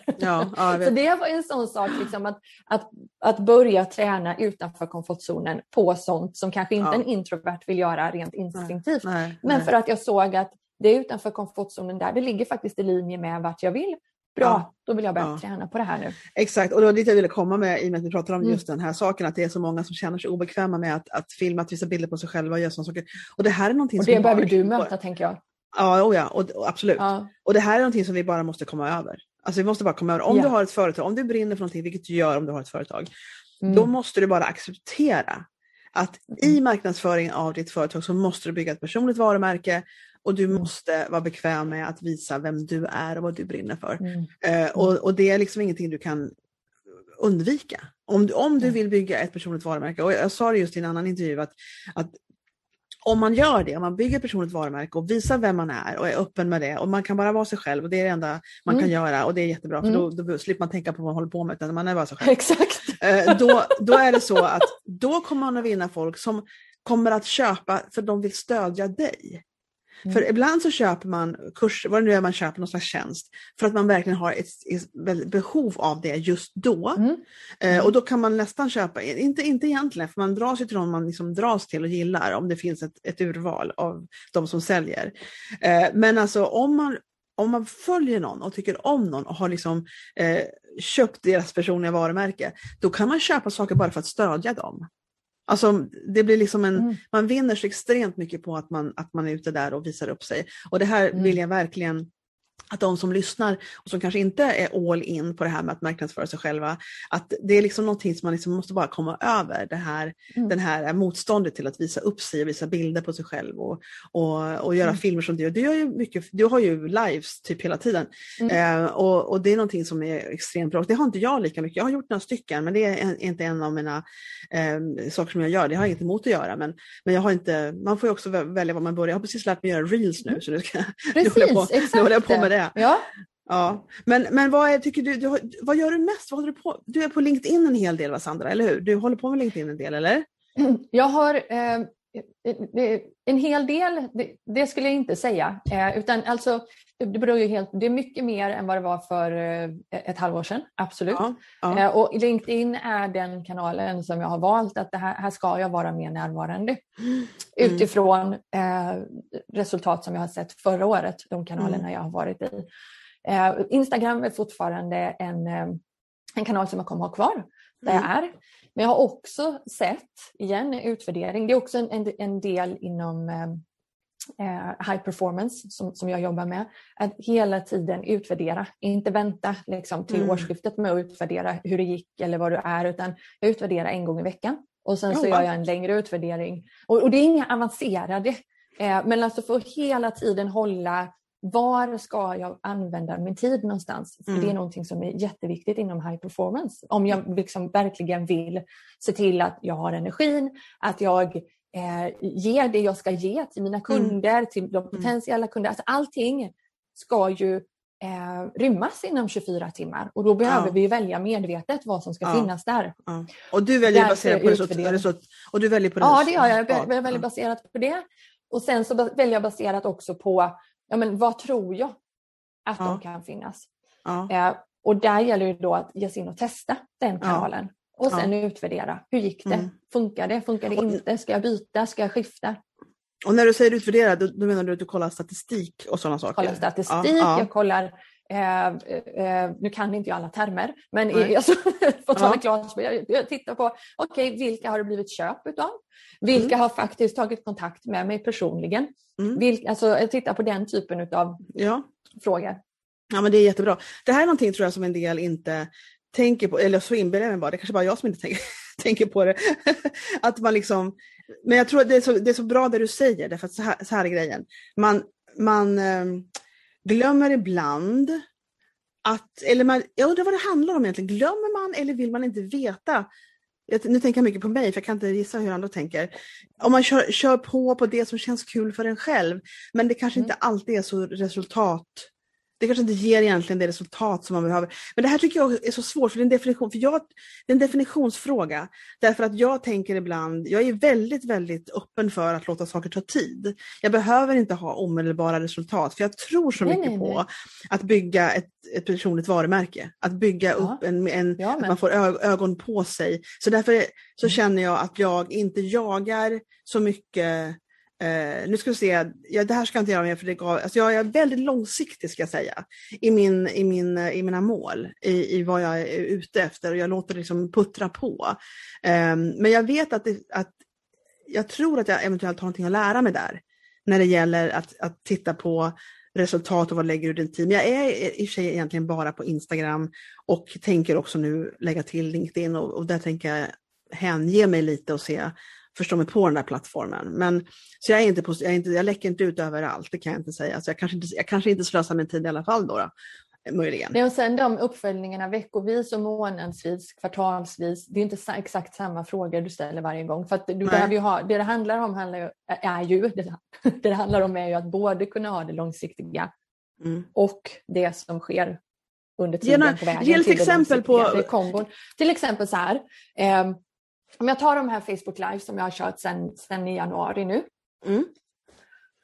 [SPEAKER 2] Så det var en sån sak, liksom, att, att, att börja träna utanför komfortzonen på sånt som kanske inte en introvert vill göra rent instinktivt. Nej, nej, men för att jag såg att det är utanför komfortzonen där, det ligger faktiskt i linje med vart jag vill Bra, ja. då vill jag börja ja. träna på det här nu.
[SPEAKER 1] Exakt, och det var dit jag ville komma med i och med att vi pratar om mm. just den här saken, att det är så många som känner sig obekväma med att, att filma, att visa bilder på sig själva och göra sådana saker. Och det här är någonting
[SPEAKER 2] och
[SPEAKER 1] det
[SPEAKER 2] som behöver du möta, tänker jag.
[SPEAKER 1] Ja, oh ja och, och absolut. Ja. Och det här är någonting som vi bara måste komma över. Alltså vi måste bara komma över. Om ja. du har ett företag, om du brinner för någonting, vilket du gör om du har ett företag, mm. då måste du bara acceptera att i mm. marknadsföringen av ditt företag så måste du bygga ett personligt varumärke och du måste vara bekväm med att visa vem du är och vad du brinner för. Mm. Eh, och, och, det är liksom ingenting du kan undvika. Om, om du vill bygga ett personligt varumärke, och jag sa det just i en annan intervju, att, att om man gör det, om man bygger ett personligt varumärke och visar vem man är och är öppen med det och man kan bara vara sig själv och det är det enda man mm. kan göra och det är jättebra för mm. då, då slipper man tänka på vad man håller på med utan man är bara sig själv.
[SPEAKER 2] Exakt.
[SPEAKER 1] Eh, då, då är det så att då kommer man att vinna folk som kommer att köpa för de vill stödja dig. Mm. För ibland så köper man kurs, vad det nu är man köper, någon slags tjänst, för att man verkligen har ett, ett behov av det just då. Mm. Eh, och då kan man nästan köpa, inte, inte egentligen, för man dras ju till någon man liksom dras till och gillar om det finns ett, ett urval av de som säljer. Eh, men alltså om man, om man följer någon och tycker om någon och har liksom, eh, köpt deras personliga varumärke, då kan man köpa saker bara för att stödja dem. Alltså, det blir liksom en, mm. Man vinner så extremt mycket på att man, att man är ute där och visar upp sig. Och det här mm. vill jag verkligen att de som lyssnar och som kanske inte är all in på det här med att marknadsföra sig själva, att det är liksom någonting som man liksom måste bara komma över, det här, mm. den här motståndet till att visa upp sig och visa bilder på sig själv och, och, och göra mm. filmer som du gör. Du, gör ju mycket, du har ju lives typ hela tiden mm. eh, och, och, det är någonting som är extremt bra. Det har inte jag lika mycket, jag har gjort några stycken men det är en, inte en av mina eh, saker som jag gör, det har jag inget emot att göra men, men jag har inte, man får ju också välja var man börjar. Jag har precis lärt mig göra reels nu så nu, ska,
[SPEAKER 2] Precis,
[SPEAKER 1] nu, håller, jag på,
[SPEAKER 2] exakt.
[SPEAKER 1] nu håller jag på med det.
[SPEAKER 2] Ja.
[SPEAKER 1] Ja, men, men vad är, tycker du, du, vad gör du mest? Vad håller du, på? du är på LinkedIn en hel del va Sandra, eller hur? Du håller på med LinkedIn en del, eller?
[SPEAKER 2] Jag har eh, en hel del, det, det, skulle jag inte säga. Eh, utan alltså, det, beror ju helt, det är mycket mer än vad det var för eh, ett halvår sedan, absolut. Ja, ja. Eh, och LinkedIn är den kanalen som jag har valt att det här, här ska jag vara mer närvarande. Mm. Utifrån eh, resultat som jag har sett förra året, de kanalerna mm. jag har varit i. Eh, Instagram är fortfarande en, eh, en kanal som jag kommer ha kvar där mm. jag är. Men jag har också sett, igen, utvärdering, det är också en, en, del inom high performance som, som jag jobbar med, att hela tiden utvärdera, inte vänta liksom, till mm. årsskiftet med att utvärdera hur det gick eller vad du är, utan jag utvärderar en gång i veckan. Och sen så oh, gör jag en längre utvärdering. Och, och det är inga avancerade, eh, men alltså för att hela tiden hålla var ska jag använda min tid någonstans? För mm. Det är någonting som är jätteviktigt inom high performance. Om jag liksom verkligen vill se till att jag har energin, att jag eh, ger det jag ska ge till mina mm. kunder, mm. till de potentiella kunder. Alltså allting ska ju eh, rymmas inom 24 timmar och då behöver ja. vi välja medvetet vad som ska ja. finnas där.
[SPEAKER 1] Ja. Och du väljer baserat på resultat? Och du väljer på
[SPEAKER 2] Ja, det gör jag. Jag väljer baserat på det. Och sen så väljer jag baserat också på ja, men vad tror jag att de kan finnas. Eh, och där gäller det då att ge sig in och testa den kanalen. Och sen ja. utvärdera. Hur gick det? Mm. Funkar det? Funkar det inte? Ska jag byta? Ska jag skifta?
[SPEAKER 1] Och när du säger utvärdera, då, då menar du att du kollar statistik och sådana saker?
[SPEAKER 2] Kollar statistik, ja, jag kollar Eh, eh, nu kan inte jag alla termer, men i, alltså, ja. klart, jag, jag tittar på okay, vilka har det blivit köp utav? Vilka mm. har faktiskt tagit kontakt med mig personligen? Mm. Vilka, alltså, jag tittar på den typen av ja. frågor.
[SPEAKER 1] Ja men det är jättebra. Det här är någonting tror jag som en del inte tänker på, eller så inbillar jag mig bara, det kanske bara jag som inte tänker, tänker på det. att man liksom, men jag tror att det är så, det är så bra det du säger, därför att så här, så här är grejen. Man, man eh, glömmer ibland att, eller man, jag undrar vad det handlar om egentligen, glömmer man eller vill man inte veta? Jag, nu tänker jag mycket på mig, för jag kan inte gissa hur andra tänker. Om man kör, kör på på det som känns kul för en själv, men det kanske mm. inte alltid är så resultat det kanske inte ger egentligen det resultat som man behöver. Men det här tycker jag är så svårt, för det är en, definition, för jag, det är en definitionsfråga. Därför att jag tänker ibland, jag är väldigt, väldigt öppen för att låta saker ta tid. Jag behöver inte ha omedelbara resultat, för jag tror så mycket nej, nej, på nej. att bygga ett, ett personligt varumärke. Att bygga ja. upp en, en ja, att man får ögon på sig. Så därför så mm. känner jag att jag inte jagar så mycket Uh, nu ska vi se, ja, det här ska jag inte göra mer för det gav, alltså jag är väldigt långsiktig ska jag säga i, min, i, min, i mina mål, i, i vad jag är ute efter och jag låter det liksom puttra på. Um, men jag vet att, det, att jag tror att jag eventuellt har någonting att lära mig där när det gäller att, att titta på resultat och vad lägger du din tid. Men jag är i och för sig egentligen bara på Instagram och tänker också nu lägga till LinkedIn och, och där tänker jag hänge mig lite och se förstå mig på den där plattformen. Men, så jag, är inte på, jag, är inte, jag läcker inte ut överallt, det kan jag inte säga. Så jag kanske inte, jag kanske inte slösar min tid i alla fall då. då möjligen.
[SPEAKER 2] Nej, och sen de uppföljningarna veckovis och månadsvis, kvartalsvis. Det är inte exakt samma frågor du ställer varje gång. För att du behöver ju ha, det det handlar om handlar, är ju, det, det handlar om är ju att både kunna ha det långsiktiga mm. och det som sker under tiden
[SPEAKER 1] Gena,
[SPEAKER 2] på vägen
[SPEAKER 1] ge till exempel på.
[SPEAKER 2] Till exempel så här. Eh, om jag tar de här Facebook Live som jag har kört sedan, sedan i januari nu. Mm.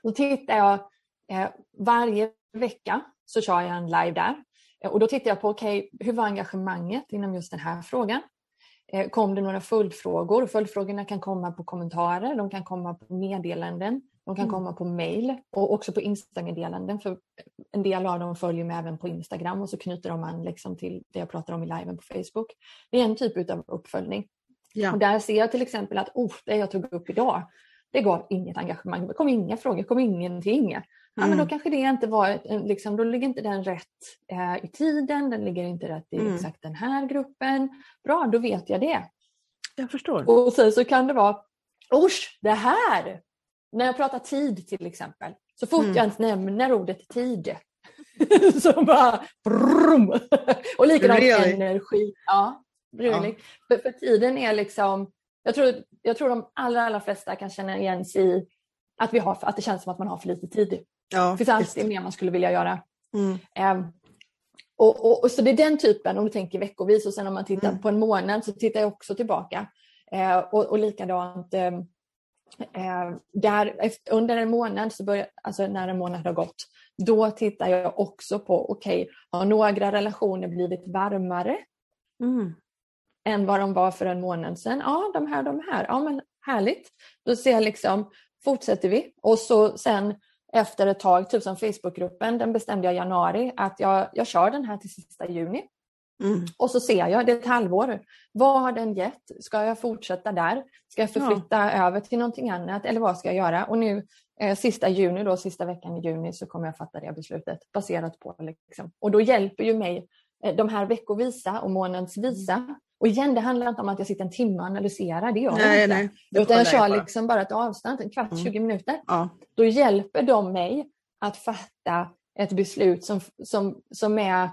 [SPEAKER 2] Då tittar jag eh, varje vecka så kör jag en live där. Eh, och då tittar jag på, okay, hur var engagemanget inom just den här frågan? Eh, kom det några följdfrågor? Följdfrågorna kan komma på kommentarer, de kan komma på meddelanden, de kan mm. komma på mail och också på Insta-meddelanden. För en del av dem följer mig även på Instagram och så knyter de an liksom till det jag pratar om i liven på Facebook. Det är en typ av uppföljning. Ja. Och där ser jag till exempel att oh, det jag tog upp idag, det gav inget engagemang. Det kom inga frågor, det kom ingenting. Mm. Ja, men då kanske det inte var, liksom, då ligger inte den rätt eh, i tiden, den ligger inte rätt i mm. exakt den här gruppen. Bra, då vet jag det.
[SPEAKER 1] Jag förstår.
[SPEAKER 2] Och sen så kan det vara, usch, det här! När jag pratar tid till exempel, så fort mm. jag ens nämner ordet tid så bara brum. Och likadant really? energi. Ja, really. Ja. För, för, tiden är liksom, jag tror, jag tror de allra, allra flesta kan känna igen sig i att, vi har, att det känns som att man har för lite tid. Ja, det finns alltid mer man skulle vilja göra. Mm. Um, och, och, och, så det är den typen, om du tänker veckovis och sen om man tittar mm. på en månad så tittar jag också tillbaka. Uh, och, och likadant uh, där, efter, under en månad, så börjar, alltså när en månad har gått, då tittar jag också på, okej, okay, har några relationer blivit varmare? Mm. Än vad de var för en månad sedan. Ja, de här, de här. Ja, men härligt. Då ser jag liksom, fortsätter vi. Och så sen efter ett tag, typ som Facebookgruppen, den bestämde jag i januari att jag, jag kör den här till sista juni. Mm. Och så ser jag, det är ett halvår. Vad har den gett? Ska jag fortsätta där? Ska jag förflytta ja. över till någonting annat? Eller vad ska jag göra? Och nu eh, sista juni, då, sista veckan i juni, så kommer jag fatta det beslutet baserat på liksom. Och då hjälper ju mig eh, de här veckovisa och månadsvisa och igen, det handlar inte om att jag sitter en timme och analyserar, det gör jag inte. Nej, Utan jag kör liksom bara ett avstånd, en kvart, mm. 20 minuter. Ja. Då hjälper de mig att fatta ett beslut som, som, som är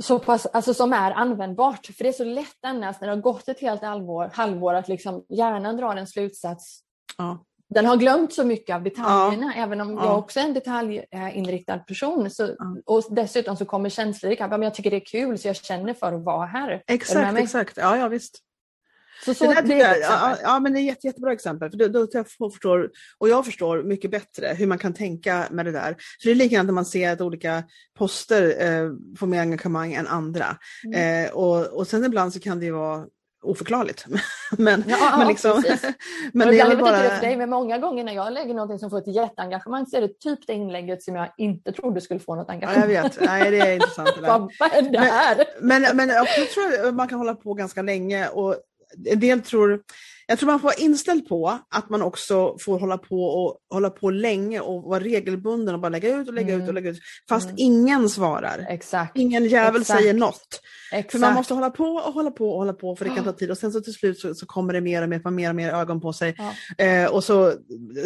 [SPEAKER 2] så pass, alltså som är användbart. För det är så lätt annars när det har gått ett helt halvår, halvår att liksom hjärnan drar en slutsats ja den har glömt så mycket av detaljerna, ja. även om ja. jag också är en detaljinriktad person. Så, ja. Och dessutom så kommer känslor ikapp. Men jag tycker det är kul så jag känner för att vara här.
[SPEAKER 1] Exakt, exakt. Ja, ja visst. Så, så det, det är ja, ja, men det är ett jätte, jättebra exempel. För då, då jag förstår, och jag förstår mycket bättre hur man kan tänka med det där. För det är likadant när man ser att olika poster eh, får mer engagemang än andra. Mm. Eh, och, och sen ibland så kan det ju vara oförklarligt. men, ja, men, liksom,
[SPEAKER 2] men det är bara... inte dig, men många gånger när jag lägger någonting som får ett jätteengagemang så är det typ det inlägget som jag inte trodde skulle få något engagemang.
[SPEAKER 1] Ja, jag vet, nej det är intressant.
[SPEAKER 2] Vad är det här?
[SPEAKER 1] Men, men, men jag tror man kan hålla på ganska länge och en del tror jag tror man får vara inställd på att man också får hålla på och hålla på länge och vara regelbunden och bara lägga ut och lägga mm. ut och lägga ut. Fast mm. ingen svarar.
[SPEAKER 2] Exakt.
[SPEAKER 1] Ingen jävel Exakt. säger något. Exakt. För man måste hålla på och hålla på och hålla på för det kan ta tid och sen så till slut så, så kommer det mer och mer, man mer och mer ögon på sig. Ja. Eh, och så,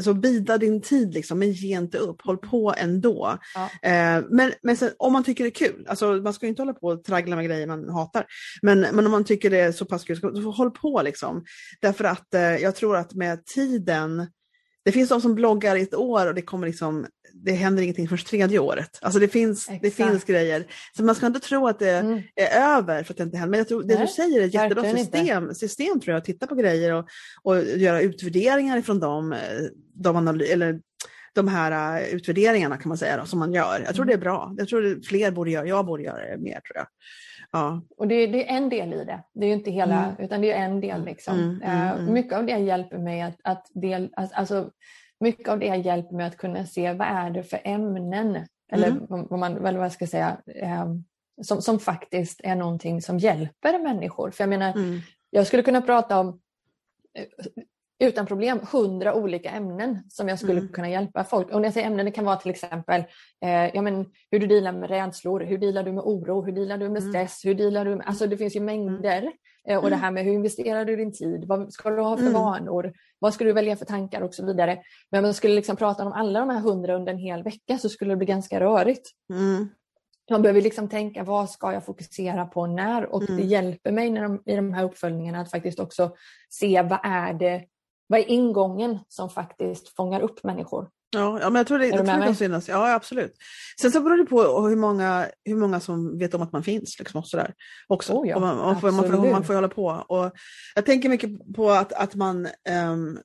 [SPEAKER 1] så bida din tid liksom, men ge inte upp, håll på ändå. Ja. Eh, men men sen, om man tycker det är kul, alltså man ska inte hålla på och traggla med grejer man hatar, men, men om man tycker det är så pass kul, så håll på liksom. Därför att eh, jag tror att med tiden det finns de som bloggar i ett år och det kommer liksom det händer ingenting först tredje året. Alltså det finns, det finns grejer. Så man ska inte tro att det mm. är över för att det inte händer. Men jag tror, det Nej, du säger är ett jättebra system, system tror jag, att titta på grejer och, och göra utvärderingar ifrån dem, eh, de, eller de här uh, utvärderingarna kan man säga då, som man gör. Jag tror mm. det är bra. Jag tror fler borde göra, jag borde göra det mer tror jag.
[SPEAKER 2] Ja. Och det, det, är en del i det, det är ju inte hela, mm. utan det är en del. Liksom. Mm, mm, uh, mycket av det hjälper mig att, att del, alltså, mycket av det hjälper mig att kunna se vad är det för ämnen, eller vad man eller vad ska säga, eh, som, som faktiskt är någonting som hjälper människor. För jag menar, jag skulle kunna prata om eh, utan problem hundra olika ämnen som jag skulle mm. kunna hjälpa folk. Och när jag säger ämnen, det kan vara till exempel eh, ja, men, hur du dealar med rädslor, hur dealar du med oro, hur dealar du med mm. stress, hur dealar du med, alltså det finns ju mängder. Eh, och det mm. här med hur investerar du din tid, vad ska du ha för mm. vanor, vad ska du välja för tankar och så vidare. Men om man skulle liksom prata om alla de här hundra under en hel vecka så skulle det bli ganska rörigt. Mm. Man behöver liksom tänka vad ska jag fokusera på när och mm. det hjälper mig när de, i de här uppföljningarna att faktiskt också se vad är det vad är ingången som faktiskt fångar upp människor?
[SPEAKER 1] Ja, ja men jag tror det, jag tror det kan synas. Ja, absolut. Sen så beror det på hur många, hur många som vet om att man finns. Liksom, och sådär, också. Oh ja, man, man, får, man, får, man får hålla på. Och jag tänker mycket på att, att man um,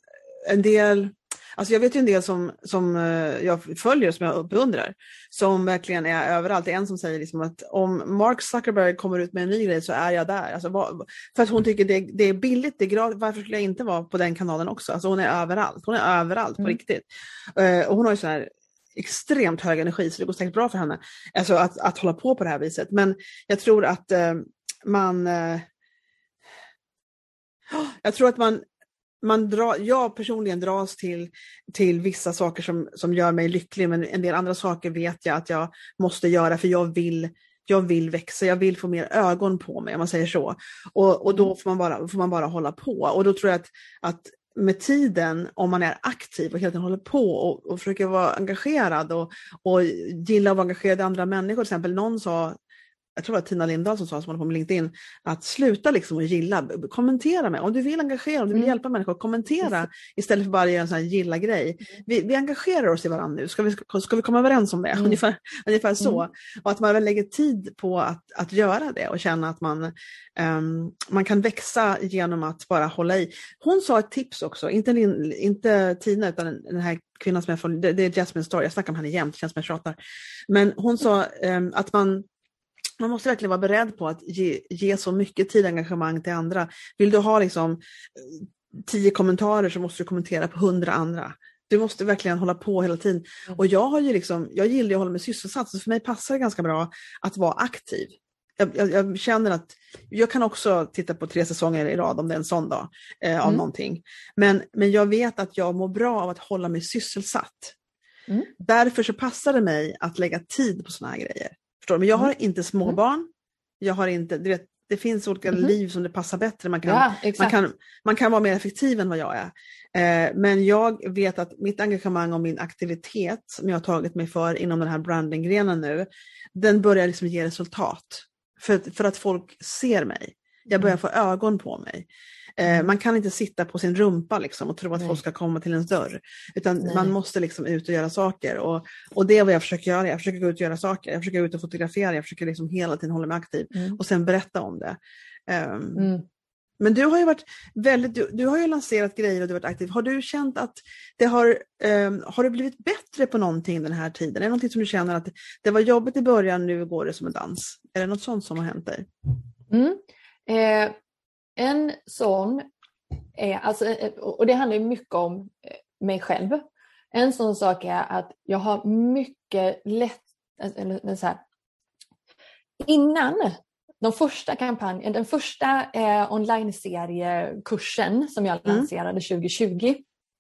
[SPEAKER 1] en del Alltså jag vet ju en del som, som eh, jag följer som jag beundrar, som verkligen är överallt. Det är en som säger liksom att om Mark Zuckerberg kommer ut med en ny grej så är jag där. Alltså, för att hon tycker det, det är billigt, det är gratis. Varför skulle jag inte vara på den kanalen också? Alltså hon är överallt. Hon är överallt på mm. riktigt. Uh, och hon har ju så här extremt hög energi så det går säkert bra för henne alltså att, att hålla på på det här viset. Men jag tror att uh, man uh, jag tror att man man drar, jag personligen dras till, till vissa saker som, som gör mig lycklig men en del andra saker vet jag att jag måste göra för jag vill jag vill växa, jag vill få mer ögon på mig om man säger så. Och, och då mm. får man, bara, får man bara hålla på. Och då tror jag att, att med tiden, om man är aktiv och hela tiden håller på och, och försöker vara engagerad och, och gilla att vara engagerad i andra människor. Till exempel någon sa jag tror det var Tina Lindahl som sa, som håller på med LinkedIn, att sluta liksom att gilla, kommentera mig. Om du vill engagera, om du vill mm. hjälpa människor, kommentera istället för bara göra en sån här gilla-grej. Mm. Vi, vi engagerar oss i varandra nu, ska vi, ska vi komma överens om det? Mm. Ungefär, ungefär så. Mm. Och att man väl lägger tid på att, att göra det och känna att man, um, man kan växa genom att bara hålla i. Hon sa ett tips också, inte, inte Tina utan den här kvinnan som jag får, det, det är Jasmine Story, jag snackar om henne jämt, känns som jag tjatar. Men hon sa um, att man man måste verkligen vara beredd på att ge, ge så mycket tid och engagemang till andra. Vill du ha liksom eh, tio kommentarer så måste du kommentera på hundra andra. Du måste verkligen hålla på hela tiden. Mm. Och jag har ju liksom, jag gillar att hålla mig sysselsatt, så för mig passar det ganska bra att vara aktiv. Jag, jag, jag, känner att jag kan också titta på tre säsonger i rad om det är en sån dag eh, av mm. någonting. Men, men jag vet att jag mår bra av att hålla mig sysselsatt. Mm. Därför så passar det mig att lägga tid på såna här grejer. Förstår du? Men jag har mm. inte småbarn. Mm. Jag har inte, du vet, det finns olika mm. liv som det passar bättre. Man kan, ja, man, kan, man kan vara mer effektiv än vad jag är. Eh, men jag vet att mitt engagemang och min aktivitet som jag har tagit mig för inom den här brandinggrenen nu, den börjar liksom ge resultat. För, för att folk ser mig. Jag börjar mm. få ögon på mig. Eh, man kan inte sitta på sin rumpa liksom, och tro att Nej. folk ska komma till ens dörr. Utan Nej. man måste liksom ut och göra saker. Och, och det är vad jag försöker göra. Jag försöker gå ut och göra saker. Jag försöker gå ut och fotografera. Jag försöker liksom hela tiden hålla mig aktiv. Mm. Och sen berätta om det. Um, mm. Men du har ju varit väldigt, du, du, har ju lanserat grejer och du har varit aktiv. Har du känt att det har, um, har det blivit bättre på någonting den här tiden? Är det någonting som du känner att det var jobbigt i början, nu går det som en dans? Är det något sånt som har hänt dig?
[SPEAKER 2] Mm. Eh, en sån är, alltså, eh, och det handlar mycket om eh, mig själv. En sån sak är att jag har mycket lätt, alltså, eller så här, innan de första kampanjen, den första eh, online-seriekursen som jag mm. lanserade 2020,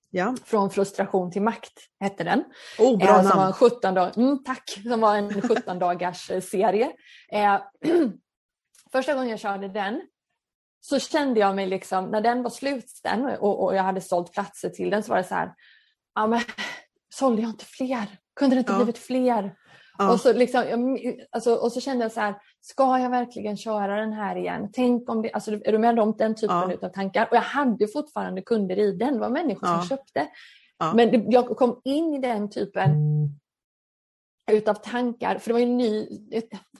[SPEAKER 2] ja. Från frustration till makt hette den.
[SPEAKER 1] Oh, bra eh,
[SPEAKER 2] som var en 17 dag, mm, tack, som var en 17 dagars eh, serie. Eh, första gången jag körde den så kände jag mig liksom, när den var slut sen och, och jag hade sålt platser till den så var det så här, ja men sålde jag inte fler? Kunde det inte ja. blivit fler? Ja. Och, så liksom, alltså, och så kände jag så här, ska jag verkligen köra den här igen? Tänk om det, alltså, är du med om den typen ja. av tankar? Och jag hade fortfarande kunder i den, det var människor som köpte. Ja. Men det, jag kom in i den typen utav tankar, för det var en ny,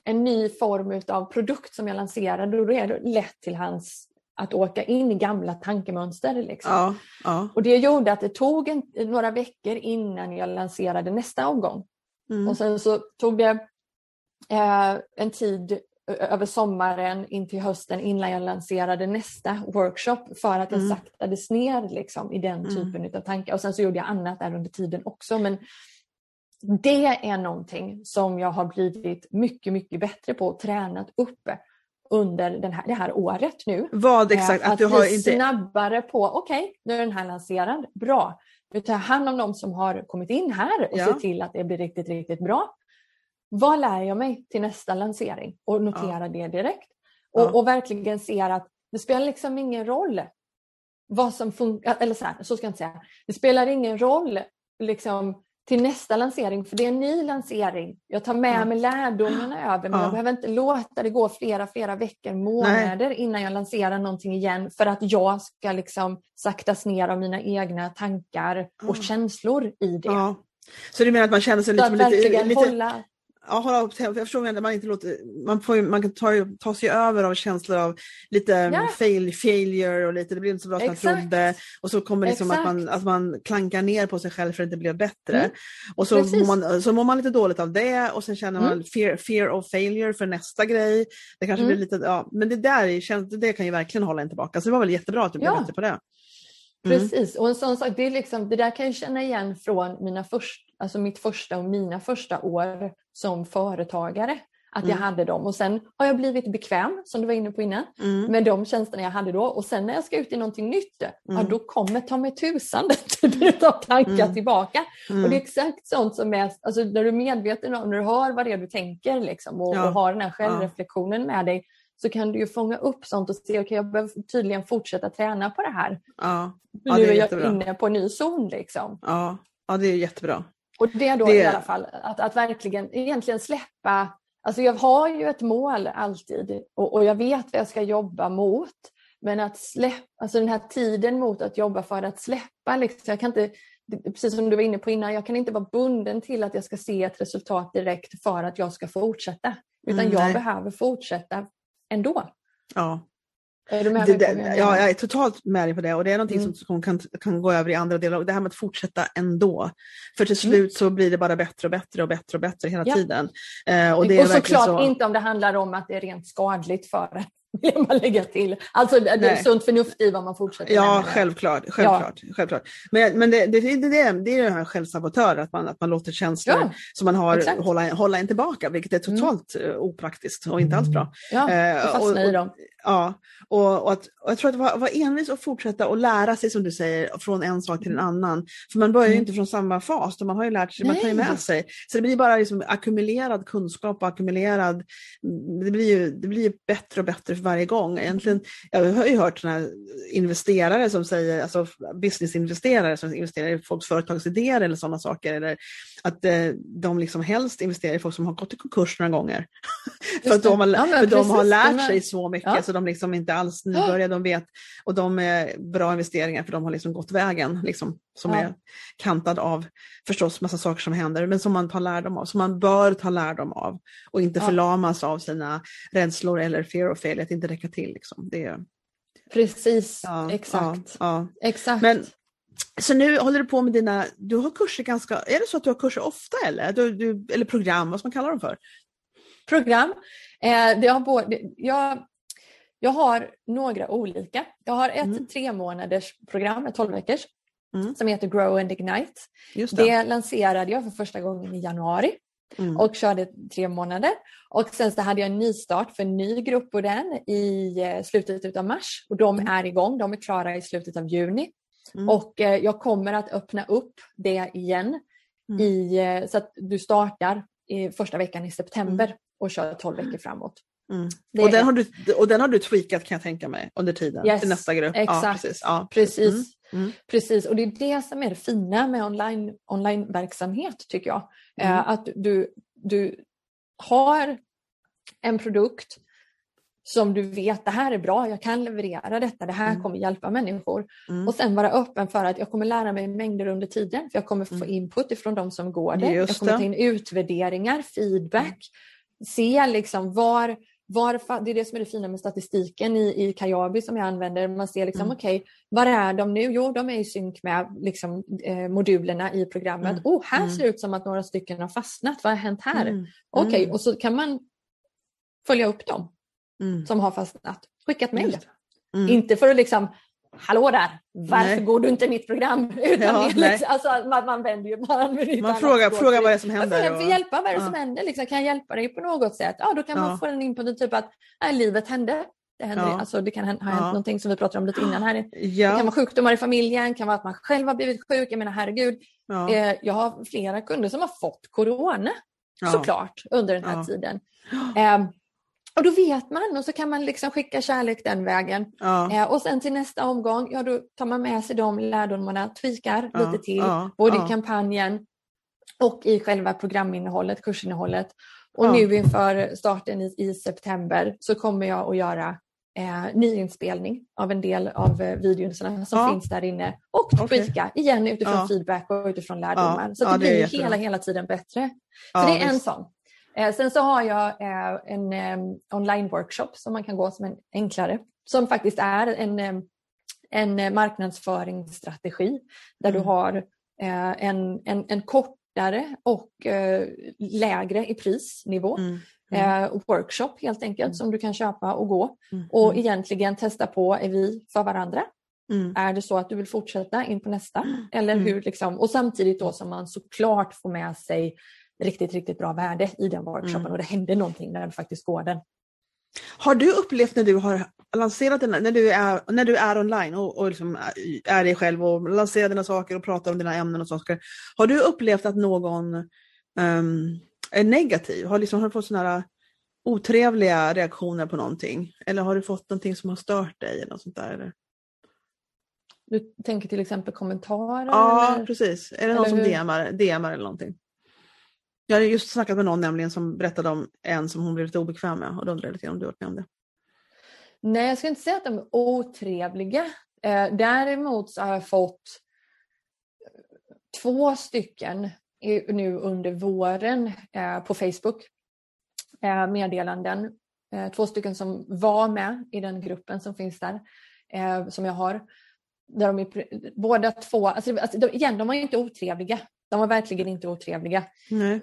[SPEAKER 2] en ny form utav produkt som jag lanserade och då är det lätt till hans att åka in i gamla tankemönster. Liksom.
[SPEAKER 1] Ja, ja.
[SPEAKER 2] Och det gjorde att det tog en, några veckor innan jag lanserade nästa omgång. Mm. Och sen så tog det eh, en tid över sommaren in till hösten innan jag lanserade nästa workshop för att jag mm. saktades ner liksom, i den mm. typen mm. av tankar. Och sen så gjorde jag annat där under tiden också. Men det är någonting som jag har blivit mycket, mycket bättre på och tränat upp under den här, det här året nu.
[SPEAKER 1] Vad exakt?
[SPEAKER 2] Att, att du har inte... snabbare på, okej, okay, nu är den här lanserad, bra. Vi tar hand om de som har kommit in här och ja. ser till att det blir riktigt, riktigt bra. Vad lär jag mig till nästa lansering? Och notera ja. det direkt. Och, ja. och, verkligen ser att det spelar liksom ingen roll vad som funkar, eller så här, så ska jag inte säga. Det spelar ingen roll liksom, till nästa lansering, för det är en ny lansering. Jag tar med mig lärdomarna över, men ja. jag behöver inte låta det gå flera, flera veckor, månader Nej. innan jag lanserar någonting igen för att jag ska liksom saktas ner av mina egna tankar och känslor i det. Ja.
[SPEAKER 1] Så du menar att man känner sig liksom lite... lite...
[SPEAKER 2] Hålla,
[SPEAKER 1] Ja, jag förstår att man inte låter, man, får, man kan ta, ta sig över av känslor av lite yeah. fail, failure och lite, det blir inte så bra som man trodde. Och så kommer liksom att man, att man klankar ner på sig själv för att det inte blev bättre. Mm. Och så mår, man, så mår man lite dåligt av det och sen känner man mm. fear, fear of failure för nästa grej. Det kanske mm. blir lite, ja, men det där det kan ju verkligen hålla en tillbaka. Så det var väl jättebra att du blev ja. bättre på det.
[SPEAKER 2] Mm. Precis, och en sån sak, det, är liksom, det där kan jag känna igen från mina först, alltså mitt första och mina första år som företagare. Att mm. jag hade dem och sen har jag blivit bekväm som du var inne på innan mm. med de tjänsterna jag hade då och sen när jag ska ut i någonting nytt ja, mm. då kommer ta mig tusan den av tankar mm. tillbaka. Och det är mm. exakt sånt som är, alltså när du är medveten om, när du hör vad det är du tänker liksom, och, ja. och har den här självreflektionen med dig så kan du ju fånga upp sånt och se, okej okay, jag behöver tydligen fortsätta träna på det här.
[SPEAKER 1] Ja.
[SPEAKER 2] Ja, nu är, är jag inne på en ny zon liksom.
[SPEAKER 1] Ja, ja det är jättebra.
[SPEAKER 2] Och det då det... i alla fall att, att verkligen egentligen släppa, alltså jag har ju ett mål alltid och, och jag vet vad jag ska jobba mot. Men att släppa, alltså den här tiden mot att jobba för att släppa, liksom, jag kan inte, precis som du var inne på innan, jag kan inte vara bunden till att jag ska se ett resultat direkt för att jag ska fortsätta. Utan mm, jag behöver fortsätta ändå.
[SPEAKER 1] Ja.
[SPEAKER 2] Är du med
[SPEAKER 1] det, det, ja, jag är totalt med dig på det och det är någonting mm. som kan, kan gå över i andra delar. Det här med att fortsätta ändå. För till mm. slut mm. så blir det bara bättre och bättre och bättre och bättre hela ja. tiden.
[SPEAKER 2] Eh, och det och såklart så... inte om det handlar om att det är rent skadligt för vill man lägga till. Alltså det är sunt förnuft i vad man fortsätter
[SPEAKER 1] Ja, med. självklart. självklart, ja. självklart. Men, men det, det, det, det, det är ju den här självsabotör, att man, att man låter känslor ja, som man har hålla, hålla en tillbaka, vilket är totalt mm. opraktiskt och inte alls bra.
[SPEAKER 2] Ja, eh, och, i dem.
[SPEAKER 1] Ja, och, och, att, och jag tror att vara var envis och fortsätta och lära sig som du säger från en sak till en annan. För man börjar ju mm. inte från samma fas, man har ju lärt sig, Nej. man tar ju med sig. Så det blir bara liksom ackumulerad kunskap och ackumulerad, det blir ju, det blir bättre och bättre för varje gång. Egentligen, jag har ju hört såna investerare som säger, alltså businessinvesterare som investerar i folks företagsidéer eller sådana saker. Eller att eh, de liksom helst investerar i folk som har gått i konkurs några gånger. för att de har, ja, för de har lärt sig så mycket ja. så de liksom inte alls nybörjade, de vet. Och de är bra investeringar för de har liksom gått vägen liksom, som ja. är kantad av förstås massa saker som händer men som man tar lärdom av, som man bör ta lärdom av och inte förlamas av sina rädslor eller fear of failure, att inte räcka till. Liksom. Det är...
[SPEAKER 2] Precis, exakt. exakt.
[SPEAKER 1] Men, så nu håller du på med dina, du har kurser ganska, är det så att du har kurser ofta eller? Du, du, eller program, vad ska man kalla dem för?
[SPEAKER 2] Program. Eh, det har både, jag, jag har några olika. Jag har ett mm. tre månaders program, ett 12 veckors, mm. som heter Grow and Ignite.
[SPEAKER 1] Det.
[SPEAKER 2] det lanserade jag för första gången i januari mm. och körde tre månader. Och sen så hade jag en nystart för en ny grupp på den i eh, slutet av mars och de mm. är igång. De är klara i slutet av juni. Mm. Och eh, jag kommer att öppna upp det igen mm. i, eh, så att du startar i första veckan i september mm. och kör 12 veckor framåt.
[SPEAKER 1] Mm. Och, den har du, och den har du tweakat kan jag tänka mig under tiden yes, till nästa grupp?
[SPEAKER 2] Exakt. Ja, precis. Ja, precis. Mm. Mm. Precis, och det är det som är det fina med online, online-verksamhet tycker jag. Mm. att du, du har en produkt som du vet, det här är bra, jag kan leverera detta, det här mm. kommer hjälpa människor. Mm. Och sen vara öppen för att jag kommer lära mig mängder under tiden, för jag kommer få mm. input ifrån de som går det. Just jag kommer ta in utvärderingar, feedback, mm. se liksom var, var, det är det som är det fina med statistiken i, i Kajabi som jag använder. Man ser liksom, mm. okej, okay, var är de nu? Jo, de är i synk med liksom, eh, modulerna i programmet. Mm. Oh, här ser det ut som att några stycken har fastnat. Vad har hänt här? Mm. Okej, okay, och så kan man följa upp dem mm. som har fastnat. Skicka ett mejl. Mm. Inte för att liksom Hallå där, varför nej. går du inte i mitt program? Utan ja, liksom, alltså, man, man vänder ju man,
[SPEAKER 3] man frågar, frågar vad det är som händer.
[SPEAKER 2] Jag och... hjälpa, vad är det ja. som händer? Liksom, kan jag hjälpa dig på något sätt? Ja, då kan man få den inputen typ att nej, livet hände. Det, händer, ja. alltså, det kan ha hänt ja. någonting som vi pratade om lite innan. Här. Ja. Det kan vara sjukdomar i familjen, det kan vara att man själv har blivit sjuk. Jag menar herregud, ja. eh, jag har flera kunder som har fått corona såklart under den här tiden. Eh, och då vet man och så kan man liksom skicka kärlek den vägen. Ja. Eh, och sen till nästa omgång, ja då tar man med sig de lärdomarna, tweakar ja. lite till, ja. både i kampanjen och i själva programinnehållet, kursinnehållet. Och nu inför starten i, i, september så kommer jag att göra eh, nyinspelning av en del av eh, videorna som finns där inne och okay. tweaka igen utifrån feedback och utifrån lärdomar. Så det, det blir hela, hela tiden bättre. Så det är en sån. Eh, sen så har jag eh, en eh, online-workshop som man kan gå som en enklare, som faktiskt är en, en marknadsföringsstrategi där mm. du har en, en, en kortare och lägre i prisnivå. Mm. Mm. workshop helt enkelt mm. som du kan köpa och gå mm. och mm. egentligen testa på, är vi för varandra? Är det så att du vill fortsätta in på nästa? Eller hur liksom, och samtidigt då som man såklart får med sig riktigt, riktigt bra värde i den workshopen mm. och det händer någonting när du faktiskt går den.
[SPEAKER 3] Har du upplevt när du har lanserat den, när du är, när du är online och, och liksom är dig själv och lanserar dina saker och pratar om dina ämnen och saker. Har du upplevt att någon um, är negativ? Har, liksom, har du fått sådana otrevliga reaktioner på någonting? Eller har du fått någonting som har stört dig? Eller något sånt där, eller?
[SPEAKER 2] Du tänker till exempel kommentarer?
[SPEAKER 3] Ja, eller? precis. Är det någon som DMar, DMar eller någonting? Jag hade just snackat med någon nämligen som berättade om en som hon blev lite obekväm med och då undrade lite om du varit med om det.
[SPEAKER 2] Nej, jag ska inte säga att de är otrevliga. Eh, däremot så har jag fått två stycken nu under våren eh, på Facebook eh, meddelanden. Eh, två stycken som var med i den gruppen som finns där, eh, som jag har. Där de är, båda två, alltså, alltså, igen, de var inte otrevliga. De var verkligen inte otrevliga. Nej.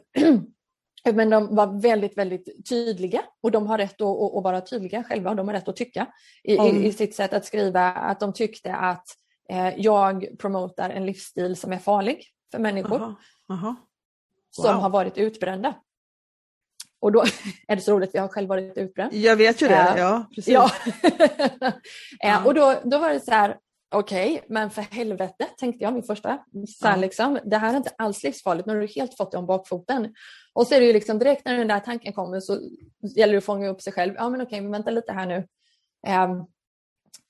[SPEAKER 2] Men de var väldigt, väldigt tydliga och de har rätt att, att vara tydliga själva och de har rätt att tycka i, mm. i, sitt sätt att skriva att de tyckte att eh, jag promotar en livsstil som är farlig för människor aha, aha. Wow. som har varit utbrända. Och då är det så roligt, jag har själv varit utbränd.
[SPEAKER 3] Jag vet ju det, äh, ja. Precis.
[SPEAKER 2] Ja. ja. och då, då var det så här, Okej, okay, men för helvete tänkte jag min första. Så här, liksom, det här är inte alls livsfarligt, nu har du helt fått det om bakfoten. Och så är det ju liksom direkt när den där tanken kommer så gäller det att fånga upp sig själv. Ja men okej, okay, men vänta lite här nu. Um,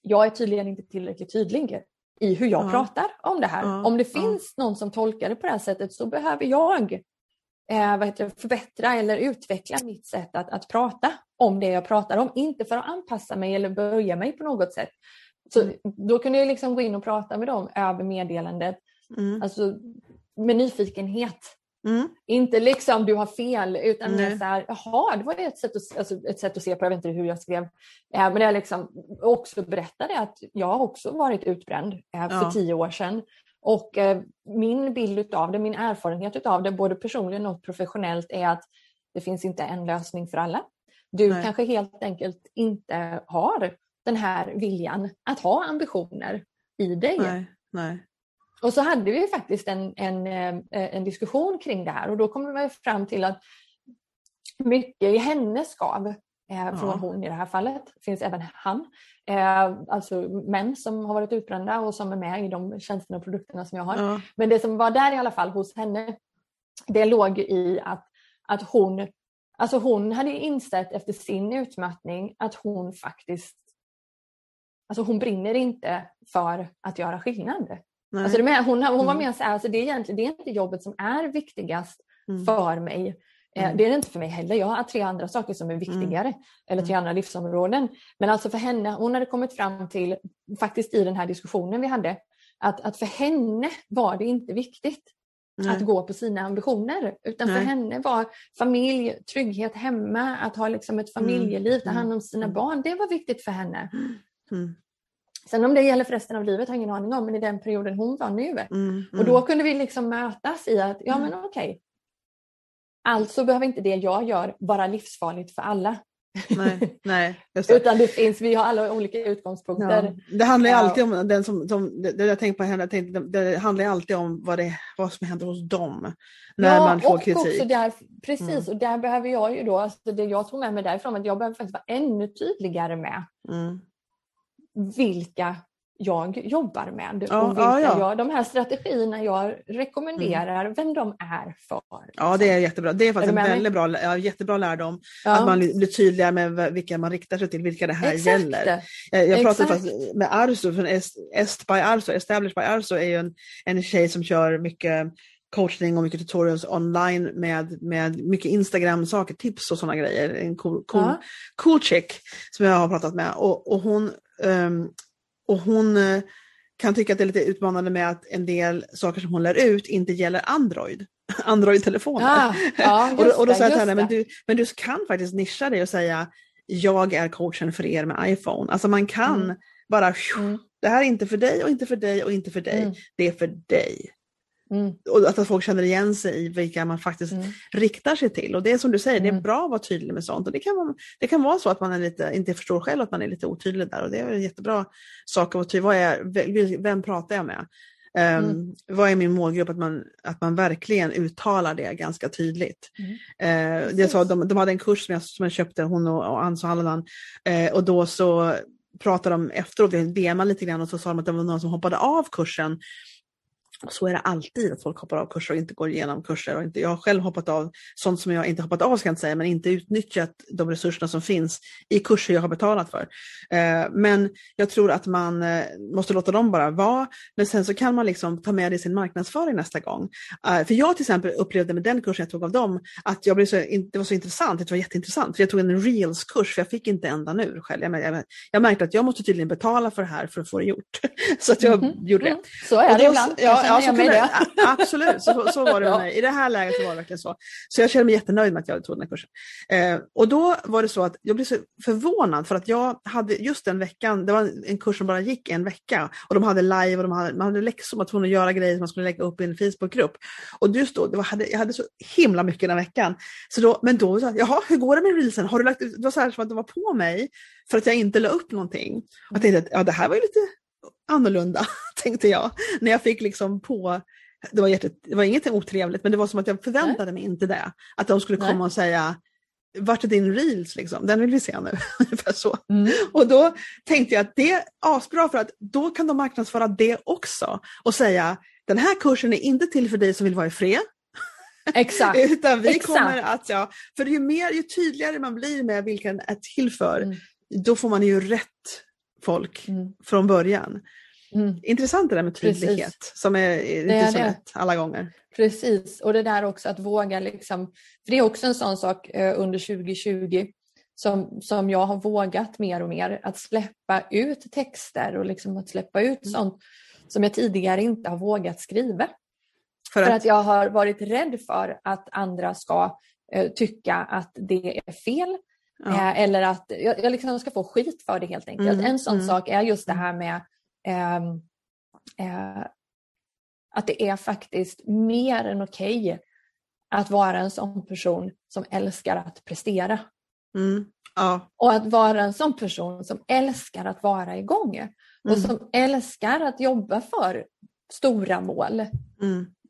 [SPEAKER 2] jag är tydligen inte tillräckligt tydlig i hur jag ja. pratar om det här. Ja. Om det finns någon som tolkar det på det här sättet så behöver jag eh, vad heter det, förbättra eller utveckla mitt sätt att, att prata om det jag pratar om. Inte för att anpassa mig eller böja mig på något sätt så mm. då kunde jag liksom gå in och prata med dem över meddelandet. Mm. Alltså med nyfikenhet. Mm. Inte liksom du har fel utan Nej. så här, jaha det var ett sätt, att, alltså, ett sätt att se på, jag vet inte hur jag skrev. Eh, men jag liksom också berättade att jag också varit utbränd eh, för ja. tio år sedan. Och eh, min bild av det, min erfarenhet av det, både personligen och professionellt är att det finns inte en lösning för alla. Du Nej. kanske helt enkelt inte har den här viljan att ha ambitioner i dig.
[SPEAKER 3] Nej, nej.
[SPEAKER 2] Och så hade vi faktiskt en, en, eh, en diskussion kring det här och då kom vi fram till att mycket i hennes skav eh, från ja. hon i det här fallet, finns även han, eh, alltså män som har varit utbrända och som är med i de tjänsterna och produkterna som jag har. Ja. Men det som var där i alla fall hos henne, det låg i att, att hon Alltså hon hade insett efter sin utmattning att hon faktiskt Alltså hon brinner inte för att göra skillnad. Alltså med, hon, hon var mm. med och sa alltså det, är egentligen, det är inte jobbet som är viktigast mm. för mig. Eh, mm. Det är det inte för mig heller. Jag har tre andra saker som är mm. viktigare. Mm. Eller tre andra livsområden. Men alltså för henne, hon hade kommit fram till, faktiskt i den här diskussionen vi hade, att, att för henne var det inte viktigt Nej. att gå på sina ambitioner. Utan Nej. för henne var familj, trygghet hemma, att ha liksom ett mm. familjeliv, ta hand om sina mm. barn, det var viktigt för henne. Mm. Sen om det gäller för resten av livet har jag ingen aning om, men i den perioden hon var nu. Mm, mm. Och då kunde vi liksom mötas i att, ja men okej, okay. alltså behöver inte det jag gör vara livsfarligt för alla.
[SPEAKER 1] Nej, nej,
[SPEAKER 2] det. Utan det finns, vi har alla olika utgångspunkter.
[SPEAKER 1] Ja, det handlar ju alltid om, den som, som, det jag tänker på henne, tänkte, det handlar alltid om vad, det, vad som händer hos dem. När ja, man får och kritik. Också
[SPEAKER 2] där, precis, mm. och där behöver jag ju då, alltså det jag tog med mig därifrån, att jag behöver faktiskt vara ännu tydligare med mm. Vilka jag jobbar med ja, och vilka ja, ja. Jag, de här strategierna jag rekommenderar, mm. vem de är för.
[SPEAKER 1] Ja, det är jättebra. Det är faktiskt är en väldigt bra, ja, jättebra lärdom. Att man blir tydligare med vilka man riktar sig till, vilka det här Exakt. gäller. Jag, jag pratade faktiskt med Arso, från Est, by Arso, Established by Arso är ju en, en tjej som kör mycket coachning och mycket tutorials online med, med mycket Instagram-saker, tips och sådana grejer. En cool, cool, cool chick som jag har pratat med. Och, och hon och hon eh, kan tycka att det är lite utmanande med att en del saker som hon lär ut inte gäller Android. Android-telefoner. Ah, ja, och, då, och då sa jag till henne, men du, men du kan faktiskt nischa dig och säga jag är coachen för er med iPhone. Alltså man kan mm. bara, mm. det här är inte för dig och inte för dig och inte för dig. Mm. Det är för dig. Mm. Och att folk känner igen sig i vilka man faktiskt mm. riktar sig till. Och det är som du säger, mm. det är mm. bra att vara tydlig med sånt. Och det, kan vara, det kan vara så att man är lite, inte förstår själv att man är lite otydlig där. Och det är en jättebra sak att vara tydlig. Vad är, vem pratar jag med? Um, vad är min målgrupp? Att man, att man verkligen uttalar det ganska tydligt. Mm. Uh, jag sa, de, de hade en kurs som jag, som jag köpte, hon och, och Ann Hallodan, uh, och då så pratade de efteråt, vi DMade lite grann och så sa de att det var någon som hoppade av kursen så är det alltid att folk hoppar av kurser och inte går igenom kurser. Och inte, jag har själv hoppat av sånt som jag inte hoppat av, ska jag inte säga, men inte utnyttjat de resurserna som finns i kurser jag har betalat för. Eh, men jag tror att man eh, måste låta dem bara vara, men sen så kan man liksom ta med det i sin marknadsföring nästa gång. Eh, för jag till exempel upplevde med den kursen jag tog av dem, att jag blev så, det var så intressant, det var jätteintressant, för jag tog en reels-kurs, för jag fick inte ändan ur själv. Jag, jag, märkte att jag måste tydligen betala för det här för att få det gjort. så att jag mm -hmm. gjorde det. Mm.
[SPEAKER 2] Så är det ibland.
[SPEAKER 1] Ja, ja, så kunde, absolut, så, så var det med mig. I det här läget så var det verkligen så. Så jag kände mig jättenöjd med att jag tog den här kursen. Eh, och då var det så att jag blev så förvånad för att jag hade just den veckan, det var en kurs som bara gick en vecka och de hade live och de hade, man hade läxor, man tvungen att göra grejer som man skulle lägga upp i en Facebookgrupp. Och just då, det var, hade, jag hade så himla mycket den veckan. Så då, men då, så, jaha, hur går det med reelsen? Har du lagt? Det var så här som att de var på mig för att jag inte la upp någonting. Och jag tänkte att ja, det här var ju lite annorlunda, tänkte jag. När jag fick liksom på, det var, det var inget otrevligt, men det var som att jag förväntade Nej. mig inte det. Att de skulle komma Nej. och säga, vart är din reels liksom? Den vill vi se nu. Ungefär så. Mm. Och då tänkte jag att det är asbra för att då kan de marknadsföra det också och säga, den här kursen är inte till för dig som vill vara i fred.
[SPEAKER 2] Exakt.
[SPEAKER 1] Utan vi
[SPEAKER 2] Exakt.
[SPEAKER 1] kommer att, ja, för ju mer, ju tydligare man blir med vilka den är till för, mm. då får man ju rätt folk mm. från början. Mm. Intressant det där med tydlighet Precis. som är inte är så det. lätt alla gånger.
[SPEAKER 2] Precis, och det där också att våga liksom, för det är också en sån sak eh, under 2020 som, som jag har vågat mer och mer, att släppa ut texter och liksom att släppa ut mm. sånt som jag tidigare inte har vågat skriva. För att, för att jag har varit rädd för att andra ska eh, tycka att det är fel Ja. Eh, eller att jag, jag liksom ska få skit för det helt enkelt. Mm. En sån mm. sak är just det här med eh, eh, att det är faktiskt mer än okej okay att vara en sån person som älskar att prestera.
[SPEAKER 1] Mm. Ja.
[SPEAKER 2] Och att vara en sån person som älskar att vara igång. Och mm. som älskar att jobba för stora mål.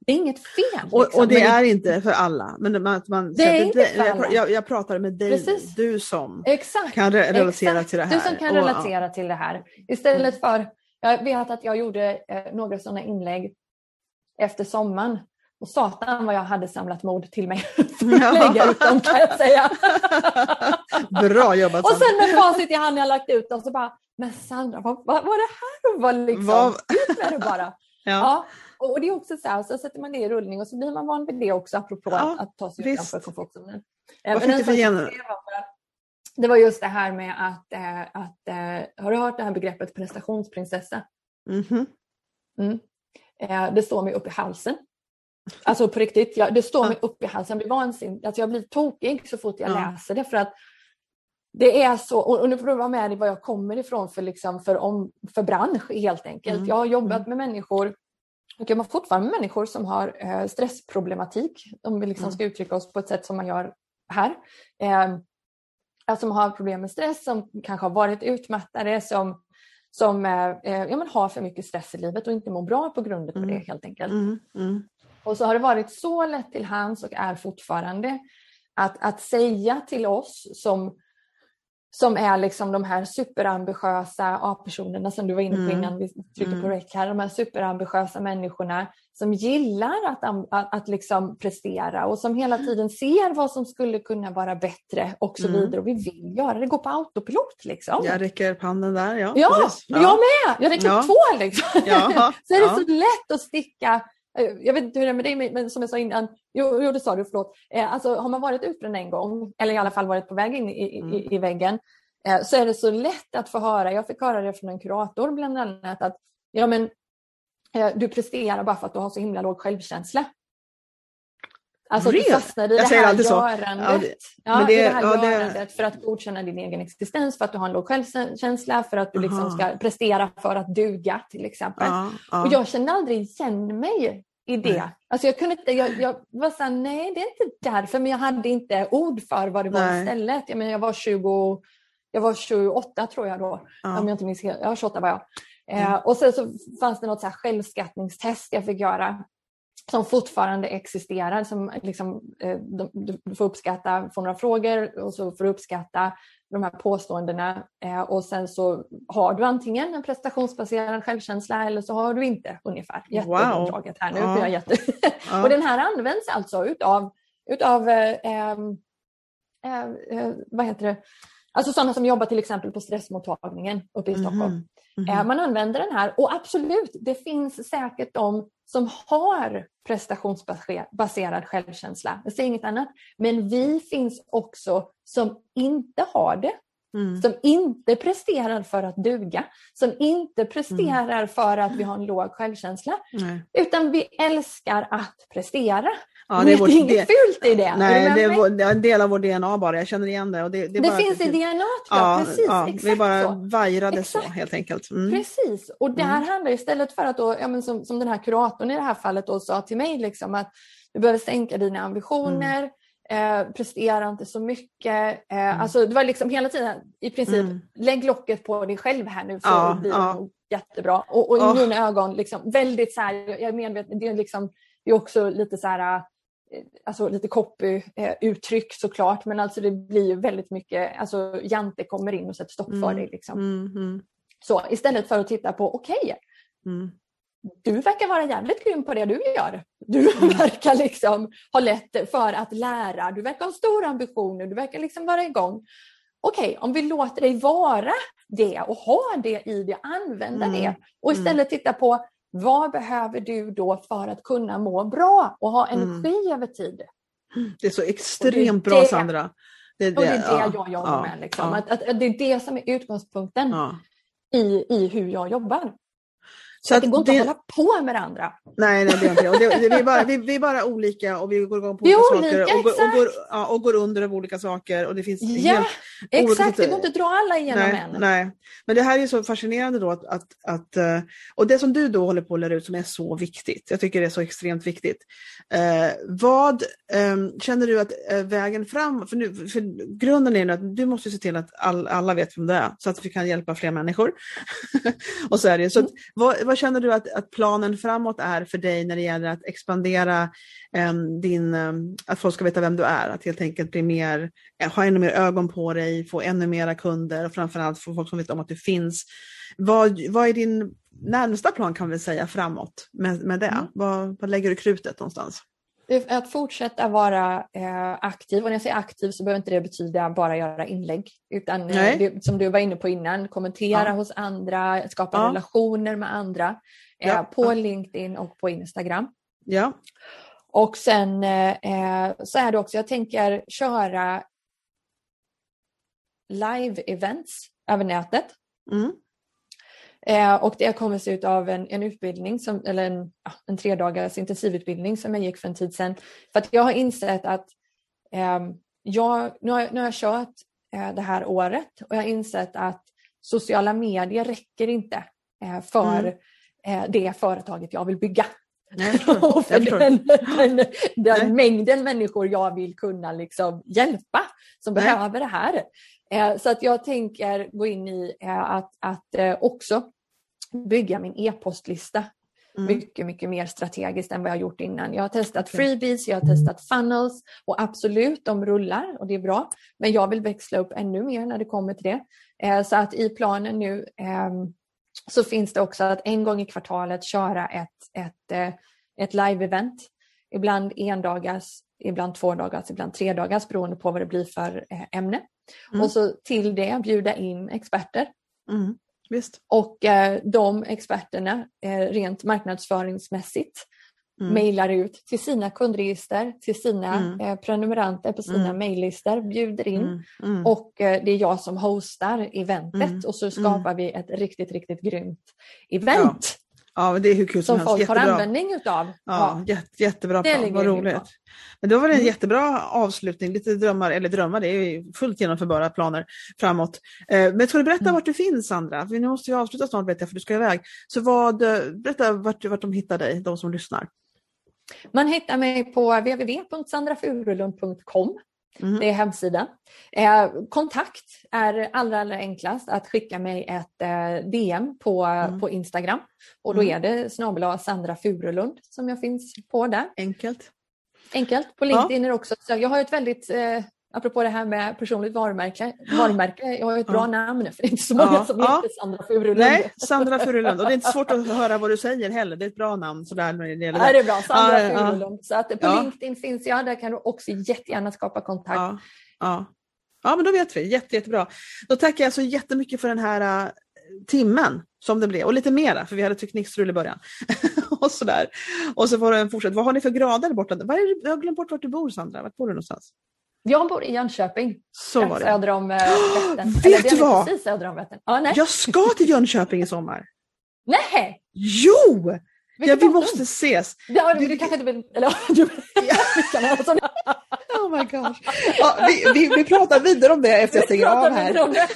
[SPEAKER 1] Mm.
[SPEAKER 2] Det är inget fel. Liksom.
[SPEAKER 1] Och, och, det är inte för alla. Men man, man,
[SPEAKER 2] det är inte för
[SPEAKER 1] alla. Jag, jag pratar med dig, Precis. du som Exakt. kan re relatera Exakt. till det här.
[SPEAKER 2] Du som kan och, relatera ja. till det här. Istället för, jag vet att jag gjorde eh, några sådana inlägg efter sommaren. Och satan vad jag hade samlat mod till mig för att ja. lägga ut dem kan jag säga.
[SPEAKER 1] Bra jobbat
[SPEAKER 2] Och sen med facit i hand när jag lagt ut dem så bara, men Sandra vad var det här? Var liksom, vad... ut med det bara. Ja. ja. Och det är också så här, så sätter man det i rullning och så blir man van vid det också apropå ja, att ta sig visst. utanför komfortzonen.
[SPEAKER 1] Vad fick du för gener?
[SPEAKER 2] Det var just det här med att, äh, att äh, har du hört det här begreppet prestationsprinsessa?
[SPEAKER 1] Mm -hmm.
[SPEAKER 2] mm. Det står mig upp i halsen. Alltså på riktigt, jag, det står mig upp i halsen. Jag blir vansinnig. Alltså jag blir tokig så fort jag ja. läser det. För att det är så, och nu får du vara med i vad jag kommer ifrån för, liksom, för, om, för bransch helt enkelt. Mm. Jag har jobbat mm. med människor och jobbar fortfarande med människor som har eh, stressproblematik, om vi liksom mm. ska uttrycka oss på ett sätt som man gör här. Eh, som har problem med stress, som kanske har varit utmattade, som, som eh ja, men har för mycket stress i livet och inte mår bra på grund av mm. det helt enkelt.
[SPEAKER 1] Mm. Mm.
[SPEAKER 2] Och så har det varit så lätt till hands och är fortfarande att, att säga till oss som som är liksom de här superambitiösa A-personerna som du var inne på mm. innan vi tryckte mm. på rec här. De här superambitiösa människorna som gillar att, att, att liksom prestera och som hela tiden ser vad som skulle kunna vara bättre och så mm. vidare. Och vi vill göra det, gå på autopilot. Liksom.
[SPEAKER 1] Jag räcker upp handen där. Ja,
[SPEAKER 2] ja, ja. jag med. Jag räcker ja. två. Liksom. Ja. så är det så lätt att sticka jag vet inte hur det är med dig, men som jag sa innan, jo, jo det sa du, förlåt. Eh, alltså, har man varit utbränd en gång, eller i alla fall varit på väg in i, mm. i, i väggen, eh, så är det så lätt att få höra, jag fick höra det från en kurator bland annat, att ja, men, du presterar bara för att du har så himla låg självkänsla. Alltså really? du fastnar i jag det här görandet. Ja, det, ja, det, det här ja, görandet för att godkänna din egen existens, för att du har en låg självkänsla, för att du liksom ska prestera för att duga till exempel. Ja, och jag kände aldrig igen mig i det. Nej. Alltså jag kunde inte, jag, jag var såhär, nej det är inte därför, men jag hade inte ord för vad det var nej. istället. Jag, menar, jag var 20, jag var 28 tror jag då, om jag inte minns helt, ja 28 var jag. Eh, mm. och sen så fanns det något så här självskattningstest jag fick göra som fortfarande existerar. Som liksom, eh, du får uppskatta, få några frågor och så får du uppskatta de här påståendena eh, och sen så har du antingen en prestationsbaserad självkänsla eller så har du inte ungefär. Jättedraget här nu. Ja. Jätte... Ja. och den här används alltså utav, utav eh, eh, eh, vad heter det? Alltså sådana som jobbar till exempel på stressmottagningen uppe i mhm. Stockholm. Mm. Mm. Man använder den här och absolut, det finns säkert de som har prestationsbaserad självkänsla. Jag säger inget annat. Men vi finns också som inte har det. Mm. Som inte presterar för att duga, som inte presterar mm. för att vi har en låg självkänsla. Nej. Utan vi älskar att prestera. Ja, det är, vårt, det är inget fult i det.
[SPEAKER 1] Nej, det är, en del av vår DNA bara, jag känner igen det. Och det,
[SPEAKER 2] det, det finns i DNA, ja, precis. Ja, exakt
[SPEAKER 1] vi bara så. vajrade exakt. så helt enkelt.
[SPEAKER 2] Mm. Precis, och det här mm. handlar istället för att, då, ja, men som, som den här kuratorn i det här fallet då sa till mig, liksom, att du behöver sänka dina ambitioner, mm. eh, prestera inte så mycket. Eh, mm. Alltså, det var liksom hela tiden i princip, mm. lägg locket på dig själv här nu så ja, blir ja. jättebra. Och, och i oh. mina ögon, liksom, väldigt så här, jag är medveten, det är, liksom, det är också lite så här alltså lite copy-uttryck eh, såklart, men alltså det blir väldigt mycket, alltså Jante kommer in och sätter stopp mm. för dig. Liksom.
[SPEAKER 1] Mm, mm.
[SPEAKER 2] Så istället för att titta på, okej, okay,
[SPEAKER 1] mm.
[SPEAKER 2] du verkar vara jävligt grym på det du gör. Du mm. verkar liksom ha lätt för att lära, du verkar ha stora ambitioner, du verkar liksom vara igång. Okej, okay, om vi låter dig vara det och ha det i det, använda mm. det och istället titta på vad behöver du då för att kunna må bra och ha mm. energi mm. över tid?
[SPEAKER 1] Det är så extremt det, bra Sandra.
[SPEAKER 2] Det är det, och det, är det ja, jag jobbar ja, med. Liksom. Ja. Att, att, det är det som är utgångspunkten i, i hur jag jobbar. Så att det går inte det... att hålla på med det andra.
[SPEAKER 1] Nej, nej det gör inte det. Och det, vi, är bara, vi, vi, är bara olika och vi går igång på olika, olika saker och, går, och, går, ja, och går under av olika saker. Och det finns
[SPEAKER 2] ja, helt exakt. Det går inte att dra alla igenom
[SPEAKER 1] nej,
[SPEAKER 2] än.
[SPEAKER 1] Nej, men det här är så fascinerande då att, att, att, eh, och det som du då håller på att lära ut som är så viktigt. Jag tycker det är så extremt viktigt. Eh, vad eh, känner du att eh, vägen fram, för, nu, för grunden är att du måste se till att all, alla vet vem du är så att vi kan hjälpa fler människor. och så är det. Så att, mm. vad, vad känner du att, att planen framåt är för dig när det gäller att expandera um, din, um, att folk ska veta vem du är, att helt enkelt bli mer, eh, ha ännu mer ögon på dig, få ännu mera kunder och framförallt få folk som vet om att du finns. Vad, vad är din närmsta plan kan vi säga framåt med, med det? Mm. Vad, vad lägger du krutet någonstans?
[SPEAKER 2] Att fortsätta vara eh, aktiv. Och när jag säger aktiv så behöver inte det betyda bara göra inlägg. Utan eh, det, som du var inne på innan, kommentera ja. hos andra, skapa ja. relationer med andra. Eh, ja. På LinkedIn och på Instagram.
[SPEAKER 3] Ja.
[SPEAKER 2] Och sen eh, så är det också, jag tänker köra live-events över nätet. Mm. Eh, och det kommer se ut av en, en utbildning, som, eller en, en tre dagars intensivutbildning som jag gick för en tid sedan. För att jag har insett att eh, jag, nu, har, nu har jag kört eh, det här året och jag har insett att sociala medier räcker inte eh, för mm. Eh, det företaget jag vill bygga. Nej, och för den, den, den mängden människor jag vill kunna liksom hjälpa som Nej. behöver det här. Eh, så att jag tänker gå in i eh, att, att eh, också bygga min e-postlista Mm. Mycket, mycket mer strategiskt än vad jag gjort innan. Jag har testat freebies, jag har testat funnels och absolut, de rullar och det är bra. Men jag vill växla upp ännu mer när det kommer till det. Så att i planen nu ehm, så finns det också att en gång i kvartalet köra ett, ett, ett live-event. Ibland endagars, ibland två dagars, ibland tre dagars beroende på vad det blir för ämne. Mm. Och så till det bjuda in experter.
[SPEAKER 3] Mm. Visst.
[SPEAKER 2] Och eh, de experterna eh, rent marknadsföringsmässigt mm. mejlar ut till sina kundregister, till sina mm. eh, prenumeranter på sina mm. mejllistor, bjuder in mm. Mm. och eh, det är jag som hostar eventet mm. och så skapar vi ett riktigt, riktigt grymt event.
[SPEAKER 3] Ja, det är hur kul som,
[SPEAKER 2] som folk jättebra. har användning utav.
[SPEAKER 3] Ja, ja. Jätte, jättebra plan, vad roligt. Men då var det en mm. jättebra avslutning, lite drömmar, eller drömmar, det är fullt genomförbara planer framåt. Eh, men ska du berätta mm. vart du finns Sandra? För nu måste vi avsluta snart berätta för du ska iväg. Så vad, berätta vart, vart de hittar dig, de som lyssnar.
[SPEAKER 2] Man hittar mig på www.sandrafurulund.com Mm. Det är hemsidan. Eh, kontakt är allra, allra enklast att skicka mig ett eh, DM på, mm. på Instagram. Och då mm. är det snabel Sandra Furulund som jag finns på där.
[SPEAKER 3] Enkelt.
[SPEAKER 2] Enkelt. På LinkedIn ja. är det också. Så jag har ett väldigt eh, Apropå det här med personligt varumärke. varumärke jag har ett bra namn för det är inte så många ja, som ja. heter Sandra Furulund.
[SPEAKER 3] Nej, Sandra Furulund. Och det är inte svårt att höra vad du säger heller. Det är ett bra namn. Sådär, när det,
[SPEAKER 2] gäller det. Ja, det är bra. Sandra ja, Furulund. Så att på LinkedIn finns jag. Där kan du också jättegärna skapa kontakt.
[SPEAKER 3] Ja, ja. ja men då vet vi. Jätte, jättebra. Då tackar jag så jättemycket för den här uh, timmen som det blev och lite mera för vi hade teknikstrul i början. och sådär. Och så får du fortsätta. Vad har ni för grader borta? Vad är det? Jag har glömt bort vart du bor Sandra. Vart bor du någonstans?
[SPEAKER 2] Jag bor i Jönköping.
[SPEAKER 3] Så var det.
[SPEAKER 2] Söder om äh, Vättern.
[SPEAKER 3] Vet du vad?
[SPEAKER 2] Precis söder om Vättern. Ah,
[SPEAKER 3] nej. Jag ska till Jönköping i sommar.
[SPEAKER 2] Nej!
[SPEAKER 3] Jo! Ja, vi måste ses.
[SPEAKER 2] Ja, du, du kanske inte vill... Eller, du,
[SPEAKER 3] oh my gosh. Ja, vi, vi, vi pratar vidare om det efter jag stänger av här.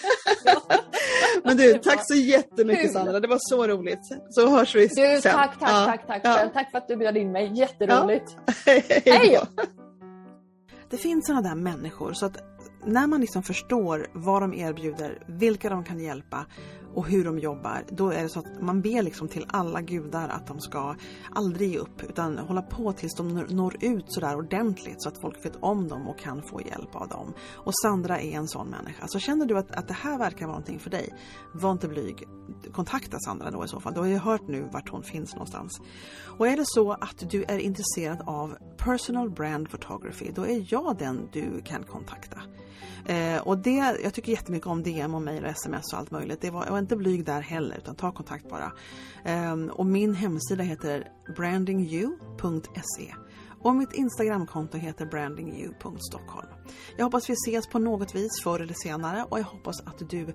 [SPEAKER 3] Men du, tack så jättemycket Sandra. Det var så roligt. Så hörs vi
[SPEAKER 2] du, sen. Tack, tack, ja. tack, tack. Ja. Tack för att du bjöd in mig. Jätteroligt. Ja. Hej!
[SPEAKER 1] Det finns sådana där människor så att när man liksom förstår vad de erbjuder, vilka de kan hjälpa och hur de jobbar, då är det så att man ber liksom till alla gudar att de ska aldrig ge upp utan hålla på tills de når ut sådär ordentligt så att folk vet om dem och kan få hjälp av dem. Och Sandra är en sån människa. Så känner du att, att det här verkar vara någonting för dig, var inte blyg. Kontakta Sandra då i så fall. Du har ju hört nu vart hon finns någonstans. Och är det så att du är intresserad av personal brand photography, då är jag den du kan kontakta. Eh, och det, jag tycker jättemycket om DM och mejl och sms och allt möjligt. Det var inte blyg där heller utan ta kontakt bara. Ehm, och min hemsida heter brandingyou.se och mitt Instagramkonto heter brandingyou.stockholm. Jag hoppas vi ses på något vis förr eller senare och jag hoppas att du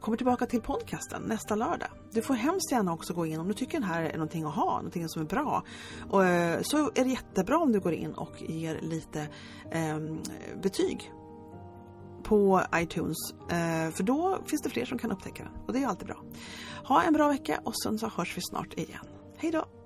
[SPEAKER 1] kommer tillbaka till podcasten nästa lördag. Du får hemskt gärna också gå in om du tycker den här är någonting att ha, någonting som är bra. Och, eh, så är det jättebra om du går in och ger lite eh, betyg på iTunes. Eh, för då finns det fler som kan upptäcka den och det är alltid bra. Ha en bra vecka och sen så hörs vi snart igen. Hej då!